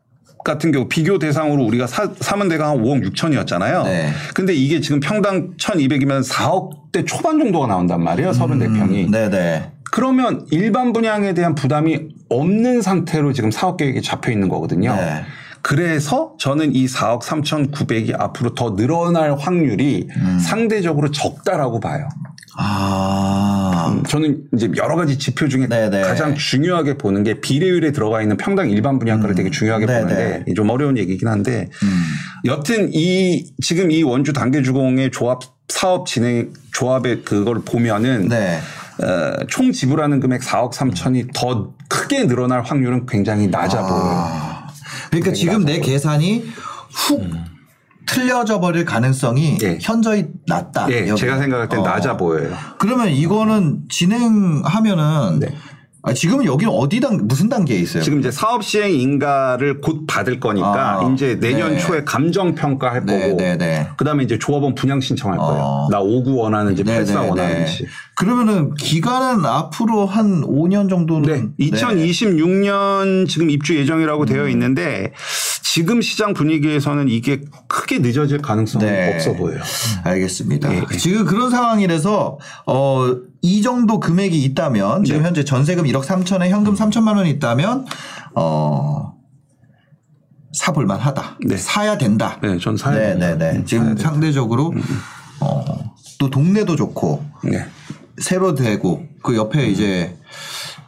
같은 경우 비교 대상으로 우리가 사, 사면 대가 한 5억 6천이었잖아요. 네. 근데 이게 지금 평당 1,200이면 4억대 초반 정도가 나온단 말이에요. 34평이. 네네. 그러면 일반 분양에 대한 부담이 없는 상태로 지금 사업 계획이 잡혀 있는 거거든요. 네. 그래서 저는 이 4억 3,900이 앞으로 더 늘어날 확률이 음. 상대적으로 적다라고 봐요. 아. 저는 이제 여러 가지 지표 중에 네네. 가장 중요하게 보는 게 비례율에 들어가 있는 평당 일반 분양가를 되게 중요하게 네네. 보는데 이게 좀 어려운 얘기긴 한데 음. 여튼 이 지금 이 원주 단계주공의 조합 사업 진행 조합의 그걸 보면은 네. 어, 총 지불하는 금액 4억 3천이 더 크게 늘어날 확률은 굉장히 낮아 보여요. 그러니까 지금 내 계산이 훅 틀려져 버릴 가능성이 예. 현저히 낮다. 예, 여기. 제가 생각할 땐 어. 낮아 보여요. 그러면 이거는 진행하면은 네. 아, 지금은 여기는 어디 단 무슨 단계에 있어요? 지금 이제 사업 시행 인가를 곧 받을 거니까 아, 이제 내년 네. 초에 감정 평가 할 네, 거고 네, 네. 그다음에 이제 조합원 분양 신청할 거예요. 어. 나 5구 원하는지 네, 84 네, 원하는지. 네. 그러면은 기간은 앞으로 한 5년 정도는 네. 2026년 지금 입주 예정이라고 음. 되어 있는데 지금 시장 분위기에서는 이게 크게 늦어질 가능성은 네. 없어 보여요. 알겠습니다. 예, 예. 지금 그런 상황이라서 어, 이 정도 금액이 있다면 지금 네. 현재 전세금 1억 3천에 현금 3천만 원이 있다면 어 사볼만 하다. 네. 사야 된다. 네, 전 사야 네, 됩니다. 네, 네. 음, 지금. 상대적으로 어, 또 동네도 좋고 네. 새로 되고 그 옆에 이제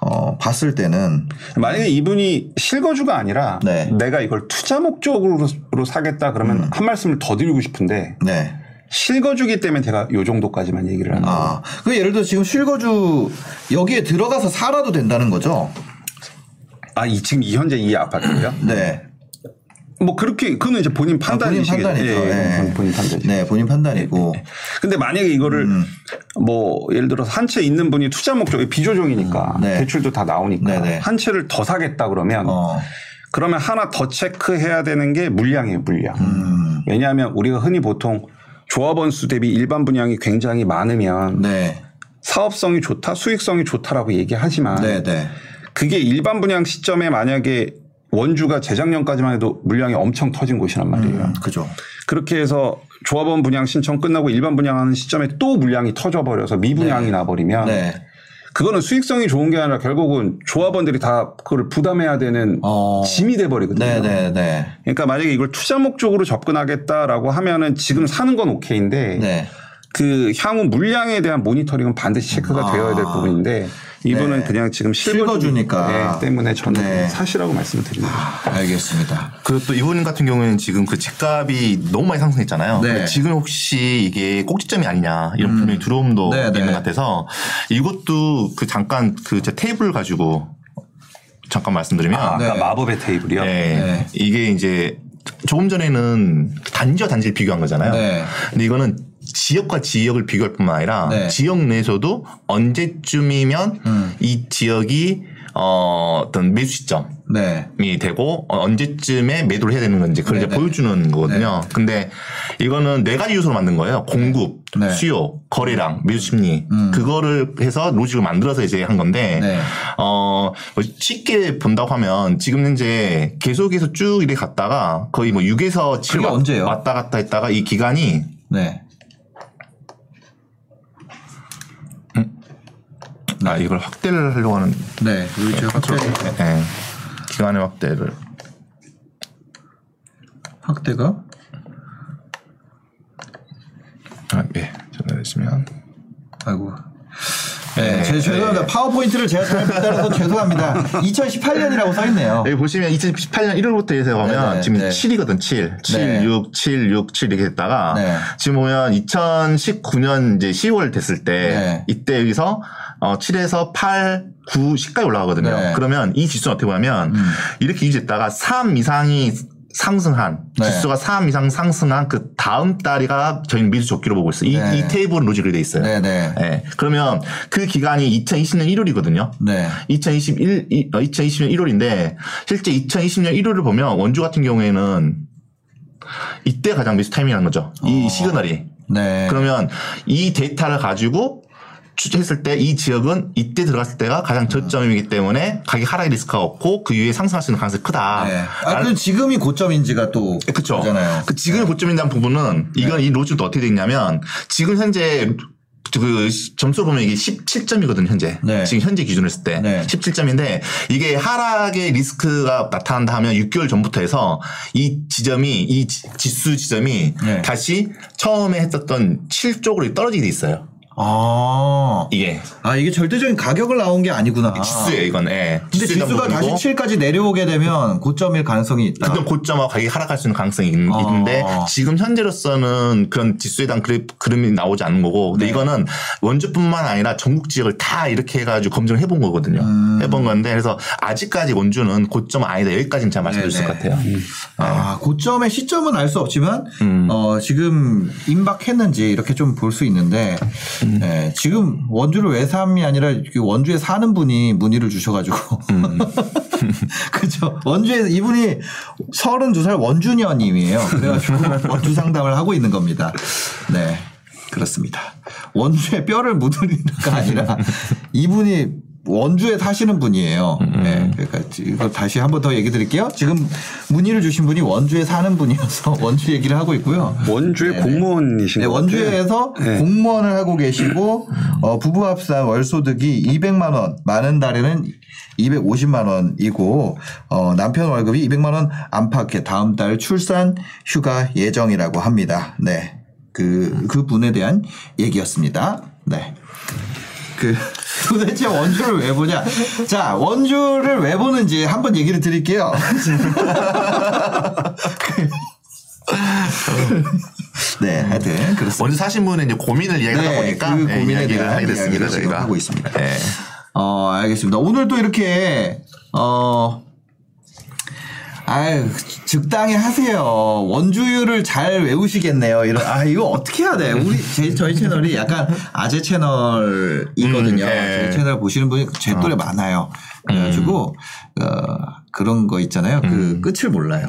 어, 봤을 때는 만약에 이분이 실거주가 아니라 네. 음. 내가 이걸 투자 목적으로 사겠다 그러면 한 말씀을 더 드리고 싶은데 네. 실거주기 때문에 제가 요 정도까지만 얘기를 하는 거예요. 아, 그 예를 들어 지금 실거주 여기에 들어가서 살아도 된다는 거죠? 아, 이 지금 이 현재 이 아파트요? 네. 뭐 그렇게 그거는 이제 본인 아, 본인 판단이시겠죠. 판단이죠. 예, 예. 예. 본인 판단이죠. 네, 본인 판단이고. 근데 만약에 이거를 음. 뭐 예를 들어서 한 채 있는 분이 투자 목적이 비조정이니까 네. 대출도 다 나오니까 네네. 한 채를 더 사겠다 그러면 어. 그러면 하나 더 체크해야 되는 게 물량이에요, 물량. 음. 왜냐하면 우리가 흔히 보통 조합원 수 대비 일반 분양이 굉장히 많으면 네. 사업성이 좋다, 수익성이 좋다라고 얘기하지만 네, 네. 그게 일반 분양 시점에 만약에 원주가 재작년까지만 해도 물량이 엄청 터진 곳이란 말이에요. 음, 그죠. 그렇게 해서 조합원 분양 신청 끝나고 일반 분양하는 시점에 또 물량이 터져 버려서 미분양이 나버리면 네. 그거는 수익성이 좋은 게 아니라 결국은 조합원들이 다 그걸 부담해야 되는 어. 짐이 돼 버리거든요. 네, 네, 네. 그러니까 만약에 이걸 투자 목적으로 접근하겠다라고 하면은 지금 사는 건 오케이인데 네. 그 향후 물량에 대한 모니터링은 반드시 체크가 아. 되어야 될 부분인데 이분은 네. 그냥 지금 실거주니까. 네, 때문에 저는 네. 사시라고 말씀을 드립니다. 알겠습니다. 그리고 또 이분 같은 경우에는 지금 그 집값이 너무 많이 상승했잖아요. 네. 지금 혹시 이게 꼭지점이 아니냐 이런 분명히 두려움도 네, 네. 있는 것 같아서 이것도 그 잠깐 그 제 테이블 가지고 잠깐 말씀드리면 아, 네. 마법의 테이블이요. 이게 이제 조금 전에는 단지와 단지를 비교한 거잖아요. 네. 근데 이거는 지역과 지역을 비교할 뿐만 아니라 네. 지역 내에서도 언제쯤이면 음. 이 지역이 어, 어떤 매수 시점이 네. 되고 어, 언제쯤에 매도를 해야 되는 건지 그걸 이제 네네. 보여주는 거거든요. 근데 이거는 네 가지 요소로 만든 거예요. 공급, 네. 수요, 거래량, 매수 심리. 음. 그거를 해서 로직을 만들어서 이제 한 건데 네. 어, 뭐 쉽게 본다고 하면 지금 현재 계속해서 쭉 이렇게 갔다가 거의 뭐 6에서 7 그게 언제예요? 왔다 갔다 했다가 이 기간이 네. 이걸 확대를 하려고 하는 네. 제가 확대, 예. 기간의 확대를 확대가 아, 예. 전화했으면 아이고. 네, 네. 제, 죄송합니다. 파워포인트를 제가 잘못 따라서 죄송합니다. 2018년이라고 써있네요. 여기 보시면 2018년 1월부터 해서 보면 네네, 지금 네. 7이거든 7 7 네. 6 7 6 7 이렇게 됐다가 네. 지금 보면 2019년 이제 10월 됐을 때 네. 이때 여기서 어 7에서 8 9 10까지 올라가거든요. 네. 그러면 이 지수는 어떻게 보면 이렇게 유지했다가 3 이상이 상승한 네. 지수가 3 이상 상승한 그 다음 달이가 저희는 매수 적기로 보고 있어요. 이, 네. 이 테이블은 로직이 돼 있어요. 네네. 네. 그러면 그 기간이 2020년 1월이거든요. 네. 2021, 이- 어, 2020년 1월인데 실제 2020년 1월을 보면 원주 같은 경우에는 이때 가장 매수 타이밍이라는 거죠. 이 시그널이. 네. 그러면 이 데이터를 가지고 추적했을 때 이 지역은 이때 들어갔을 때가 가장 저점이기 때문에 가격 하락의 리스크가 없고 그 이후에 상승할 수 있는 가능성이 크다. 네. 아, 그럼 지금이 고점인지가 또. 그렇죠. 그잖아요. 그 지금의 고점이라는 부분은 이건 이 로즈도 어떻게 돼 있냐면 지금 현재 그 점수 보면 이게 17점이거든요, 현재. 네. 지금 현재 기준으로 했을 때. 네. 17점인데 이게 하락의 리스크가 나타난다 하면 6개월 전부터 해서 이 지점이, 이 지- 지수 지점이 네. 다시 처음에 했었던 7쪽으로 떨어지게 돼 있어요. 아. 이게. 아, 이게 절대적인 가격을 나온 게 아니구나. 지수예요, 이건. 예. 근데 지수가 다시 부분이고 7까지 내려오게 되면 고점일 가능성이 있다. 그건 고점하고 가격이 하락할 수 있는 가능성이 있- 아. 있는데 지금 현재로서는 그런 지수에 대한 그래, 그림이 나오지 않는 거고 근데 네. 이거는 원주뿐만 아니라 전국 지역을 다 이렇게 해가지고 검증을 해본 거거든요. 음. 해본 건데 그래서 아직까지 원주는 고점 아니다 여기까지는 제가 말씀드릴 수 있을 것 네네. 같아요. 아, 고점의 시점은 알 수 없지만, 음. 어, 지금 임박했는지 이렇게 좀 볼 수 있는데, 음. 예, 지금 원주를 외삼이 아니라 그 원주에 사는 분이 문의를 주셔가지고. 음. 그죠. 원주에, 이분이 32살 원주녀님이에요. 그래가지고 원주 상담을 하고 있는 겁니다. 네. 그렇습니다. 원주에 뼈를 묻으리가 아니라 이분이 원주에 사시는 분이에요. 음. 네. 그러니까 이거 다시 한 번 더 얘기 드릴게요. 지금 문의를 주신 분이 원주에 사는 분이어서 원주 얘기를 하고 있고요. 원주의. 공무원이신 네, 것 같아요. 원주에서 네. 공무원을 하고 계시고 어, 부부 합산 월 소득이 200만 원, 많은 달에는 250만 원이고 어, 남편 월급이 200만 원 안팎의 다음 달 출산 휴가 예정이라고 합니다. 네. 그, 그 분에 대한 얘기였습니다. 네. 그 도대체 원주를 왜 보냐? 자, 원주를 왜 보는지 한번 얘기를 드릴게요. 네, 하여튼 그렇습니다. 먼저 사신 분은 이제 고민을 이야기하다 네, 보니까 그 예, 고민에 대한 하게 됐습니다. 저희가 하고 있습니다. 예. 어, 알겠습니다. 오늘도 이렇게, 어, 아유, 적당히 하세요. 원주율을 잘 외우시겠네요. 이런 아 이거 어떻게 해야 돼? 우리 제, 저희 채널이 약간 아재 채널이거든요. 음, 예. 저희 채널 보시는 분이 제 또래 많아요. 그래가지고 어, 그런 거 있잖아요. 그 끝을 몰라요.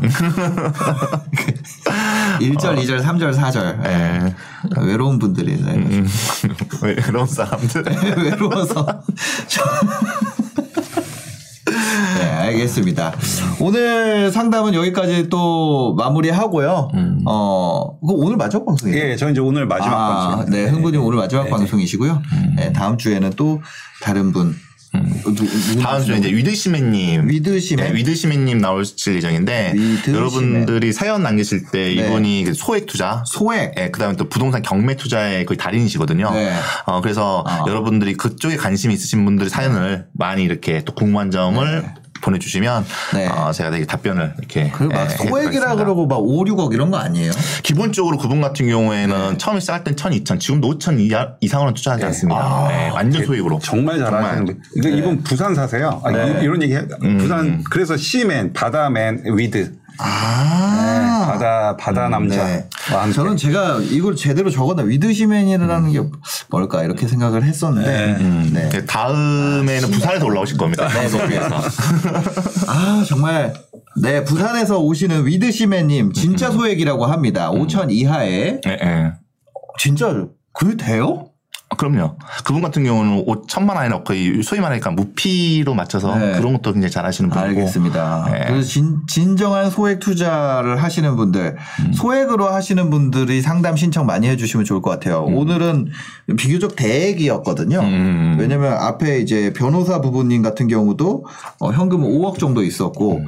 1절, 2절, 3절, 4절. 예. 외로운 분들이 음. 왜 그런 사람들. 외로워서. 네, 알겠습니다. 오늘 상담은 여기까지 또 마무리하고요. 어, 그거 오늘 마지막 방송이에요? 예, 저 이제 오늘 마지막 아, 방송. 네, 흥분님 오늘 마지막 방송이시고요. 네, 다음 주에는 또 다른 분. 누, 누구 다음 주에? 이제 위드시맨님. 위드시맨? 네, 위드시맨님 나오실 예정인데 위드시맨. 여러분들이 사연 남기실 때 네. 이분이 그 소액 투자, 소액. 예, 그다음에 또 부동산 경매 투자의 거의 달인이시거든요. 네. 어, 그래서 아. 여러분들이 그쪽에 관심 이 있으신 분들의 사연을 많이 이렇게 또 궁금한 점을 보내주시면 네. 어, 제가 되게 답변을 이렇게 그막 예, 소액이라. 그러고 막 5, 6억 이런 거 아니에요? 기본적으로 그분 같은 경우에는 네. 처음에 시작할 땐 1,000, 2,000, 지금도 5,000 이하, 이상으로는 투자하지 않습니다. 아. 네, 완전 소액으로. 정말 잘하시는데. 이거 이분 부산 사세요. 아, 네. 이- 이런 얘기 해. 음. 부산 그래서 sea man, 바다맨, with. 아. 바다 바다 남자. 네. 저는 제가 이걸 제대로 적었나 위드시맨이라는 게 뭘까 이렇게 생각을 했었는데 네. 네, 다음에는 부산에서 올라오실 겁니다. 방송에서. 아 정말 네 부산에서 오시는 위드시맨님 진짜 소액이라고 합니다 5천 이하에 네, 네. 진짜 그게 돼요? 아, 그럼요. 그분 같은 경우는 5천만 원이나 거의 소위 말하니까 무피로 맞춰서 네. 그런 것도 굉장히 잘 하시는 분이고. 알겠습니다. 네. 그래서 진, 진정한 소액 투자를 하시는 분들, 소액으로 하시는 분들이 상담 신청 많이 해주시면 좋을 것 같아요. 오늘은 비교적 대액이었거든요. 음. 왜냐면 앞에 이제 변호사 부부님 같은 경우도 어, 현금 5억 정도 있었고,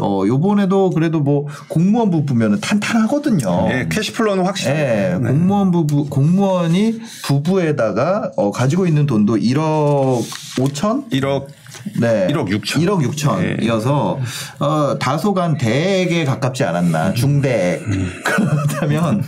어, 요번에도 그래도 뭐 공무원 부부면 탄탄하거든요. 예, 캐시플로는 확실해. 예, 공무원 부부 공무원이 부부에다 가 어, 가지고 있는 돈도 1억 5천? 1억 네. 1억 6천. 1억 6천이어서 어, 다소간 대액에 가깝지 않았나. 중대액. 그렇다면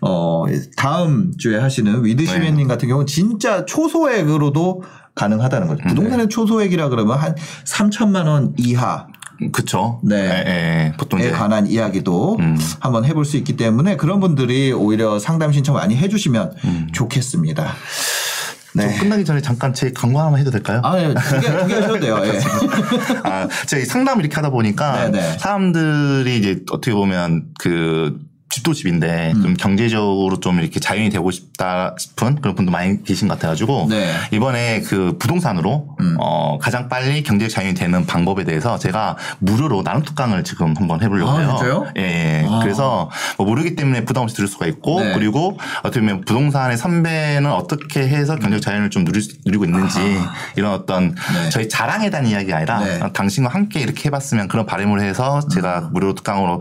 어, 다음 주에 하시는 위드시맨님 같은 경우는 진짜 초소액으로도 가능하다는 거죠. 부동산의 초소액이라 그러면 한 3천만 원 이하 그쵸. 네. 예, 예. 보통 에 이제. 관한 이야기도 음. 한번 해볼 수 있기 때문에 그런 분들이 오히려 상담 신청 많이 해주시면 좋겠습니다. 네. 저 끝나기 전에 잠깐 제 광고 하나만 해도 될까요? 아, 네. 두개 두개 하셔도 돼요. 예. 아, 제가 이 상담을 이렇게 하다 보니까 네네. 사람들이 이제 어떻게 보면 그 집도 집인데 음. 좀 경제적으로 좀 이렇게 자연이 되고 싶다 싶은 그런 분도 많이 계신 것 같아가지고 네. 이번에 그 부동산으로 음. 어 가장 빨리 경제 자연이 되는 방법에 대해서 제가 무료로 나눔 특강을 지금 한번 해보려고 아, 해요. 진짜요? 예, 예. 아. 그래서 뭐 모르기 때문에 부담 없이 들을 수가 있고 네. 그리고 어떻게 보면 부동산의 선배는 어떻게 해서 경제 자연을 좀 누리, 누리고 있는지 이런 어떤 네. 저희 자랑에 대한 이야기가 아니라 네. 어, 당신과 함께 이렇게 해봤으면 그런 바람을 해서 제가 무료 특강으로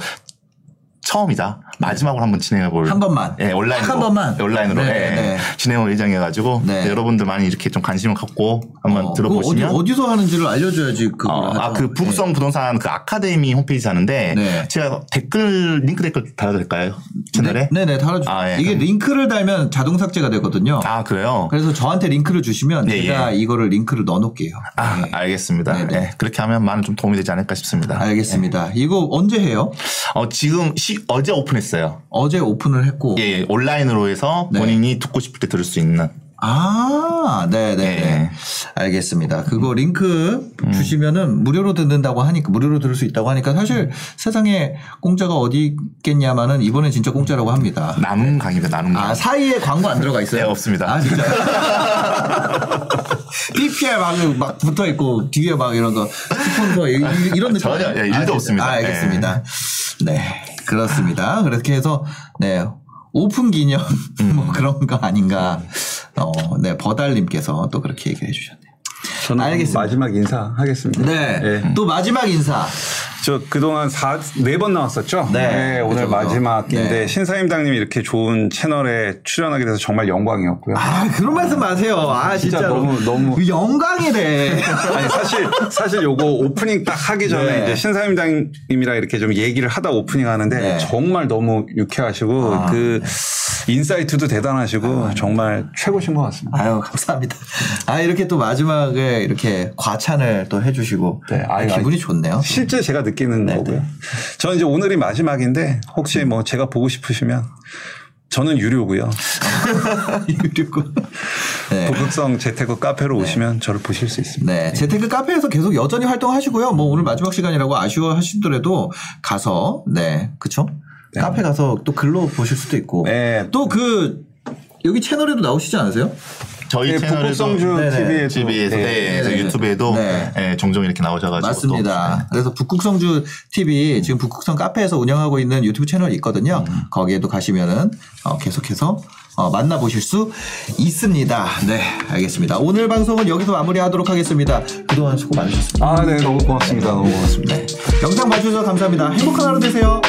처음이자 마지막으로 한번 진행해 볼. 한 번만. 예, 온라인으로. 한 번만. 예, 온라인으로. 네, 예, 네. 진행을 예정해가지고. 네. 네, 여러분들 많이 이렇게 좀 관심을 갖고 한번 어, 들어보시면. 어디, 어디서 하는지를 알려줘야지 어, 하죠. 아, 그 북성 부동산 그 아카데미 홈페이지 하는데 네. 제가 댓글 링크 댓글 달아도 될까요? 채널에? 네, 네, 달아주. 아, 예. 이게 링크를 달면 자동 삭제가 되거든요. 아, 그래요? 그래서 저한테 링크를 주시면 네, 제가 이거를 링크를 넣어놓을게요. 아, 네. 알겠습니다. 네, 네. 예, 그렇게 하면 많은 좀 도움이 되지 않을까 싶습니다. 알겠습니다. 이거 언제 해요? 어, 지금 시, 어제 오픈했어요. 어제 오픈을 했고. 예, 예, 온라인으로 해서 네. 본인이 듣고 싶을 때 들을 수 있는. 아, 네, 네, 네. 네. 알겠습니다. 그거 링크 음. 주시면은 무료로 듣는다고 하니까 무료로 들을 수 있다고 하니까 사실 세상에 공짜가 어디 있겠냐마는 이번엔 진짜 공짜라고 합니다. 나눔 강의입니다, 나눔 강의. 아 사이에 광고 안 들어가 있어요? 네, 없습니다. 아 진짜. PPL 막, 막 붙어 있고 뒤에 막 이런 거 스폰서 이- 이런 느낌 전혀? 예, 일도 진짜? 없습니다. 아, 알겠습니다. 네 그렇습니다. 그렇게 해서 네 오픈 기념 음. 뭐 그런 거 아닌가. 어, 네 버달님께서 또 그렇게 얘기해 주셨네요. 저는 알겠습니다. 마지막 인사 하겠습니다. 네. 예. 또 마지막 인사. 저 그동안 네번 나왔었죠? 네. 오늘 그죠, 그죠. 마지막인데 네. 신사임당님이 이렇게 좋은 채널에 출연하게 돼서 정말 영광이었고요. 아 그런 말씀 마세요. 아 진짜, 진짜 너무- 너무- 영광이래. 아니 사실 사실 요거 오프닝 딱 하기 전에 네. 이제 신사임당님이랑 이렇게 좀 얘기를 하다 오프닝 하는데 네. 정말 너무 유쾌하시고 아, 그 인사이트도 대단하시고 정말 최고신 것 같습니다. 아유 감사합니다. 아 이렇게 또 마지막에 이렇게 과찬을 또 해주시고 네, 아유, 기분이 좋네요. 실제 제가 느 끼는 거고요. 저는 이제 오늘이 마지막인데 혹시 뭐 제가 보고 싶으시면 저는 유료고요. 그리고 네. 북극성 재테크 카페로 오시면 저를 보실 수 있습니다. 네, 재테크 카페에서 계속 여전히 활동하시고요. 뭐 오늘 마지막 시간이라고 아쉬워하시더라도 가서 네, 그쵸? 카페 가서 또 글로 보실 수도 있고 네. 또그 여기 채널에도 나오시지 않으세요? 저희 네, 채널에도 북극성주 네네. TV에도 TV에서 네, 그래서 유튜브에도 네. 예, 종종 이렇게 나오셔가지고 맞습니다. 그래서 북극성주 TV 지금 북극성 카페에서 운영하고 있는 유튜브 채널이 있거든요. 거기에도 가시면은 어, 계속해서 어, 만나보실 수 있습니다. 네, 알겠습니다. 오늘 방송은 여기서 마무리하도록 하겠습니다. 그동안 수고 많으셨습니다. 아, 네, 너무 고맙습니다. 너무 고맙습니다. 네, 영상 봐주셔서 감사합니다. 행복한 하루 되세요.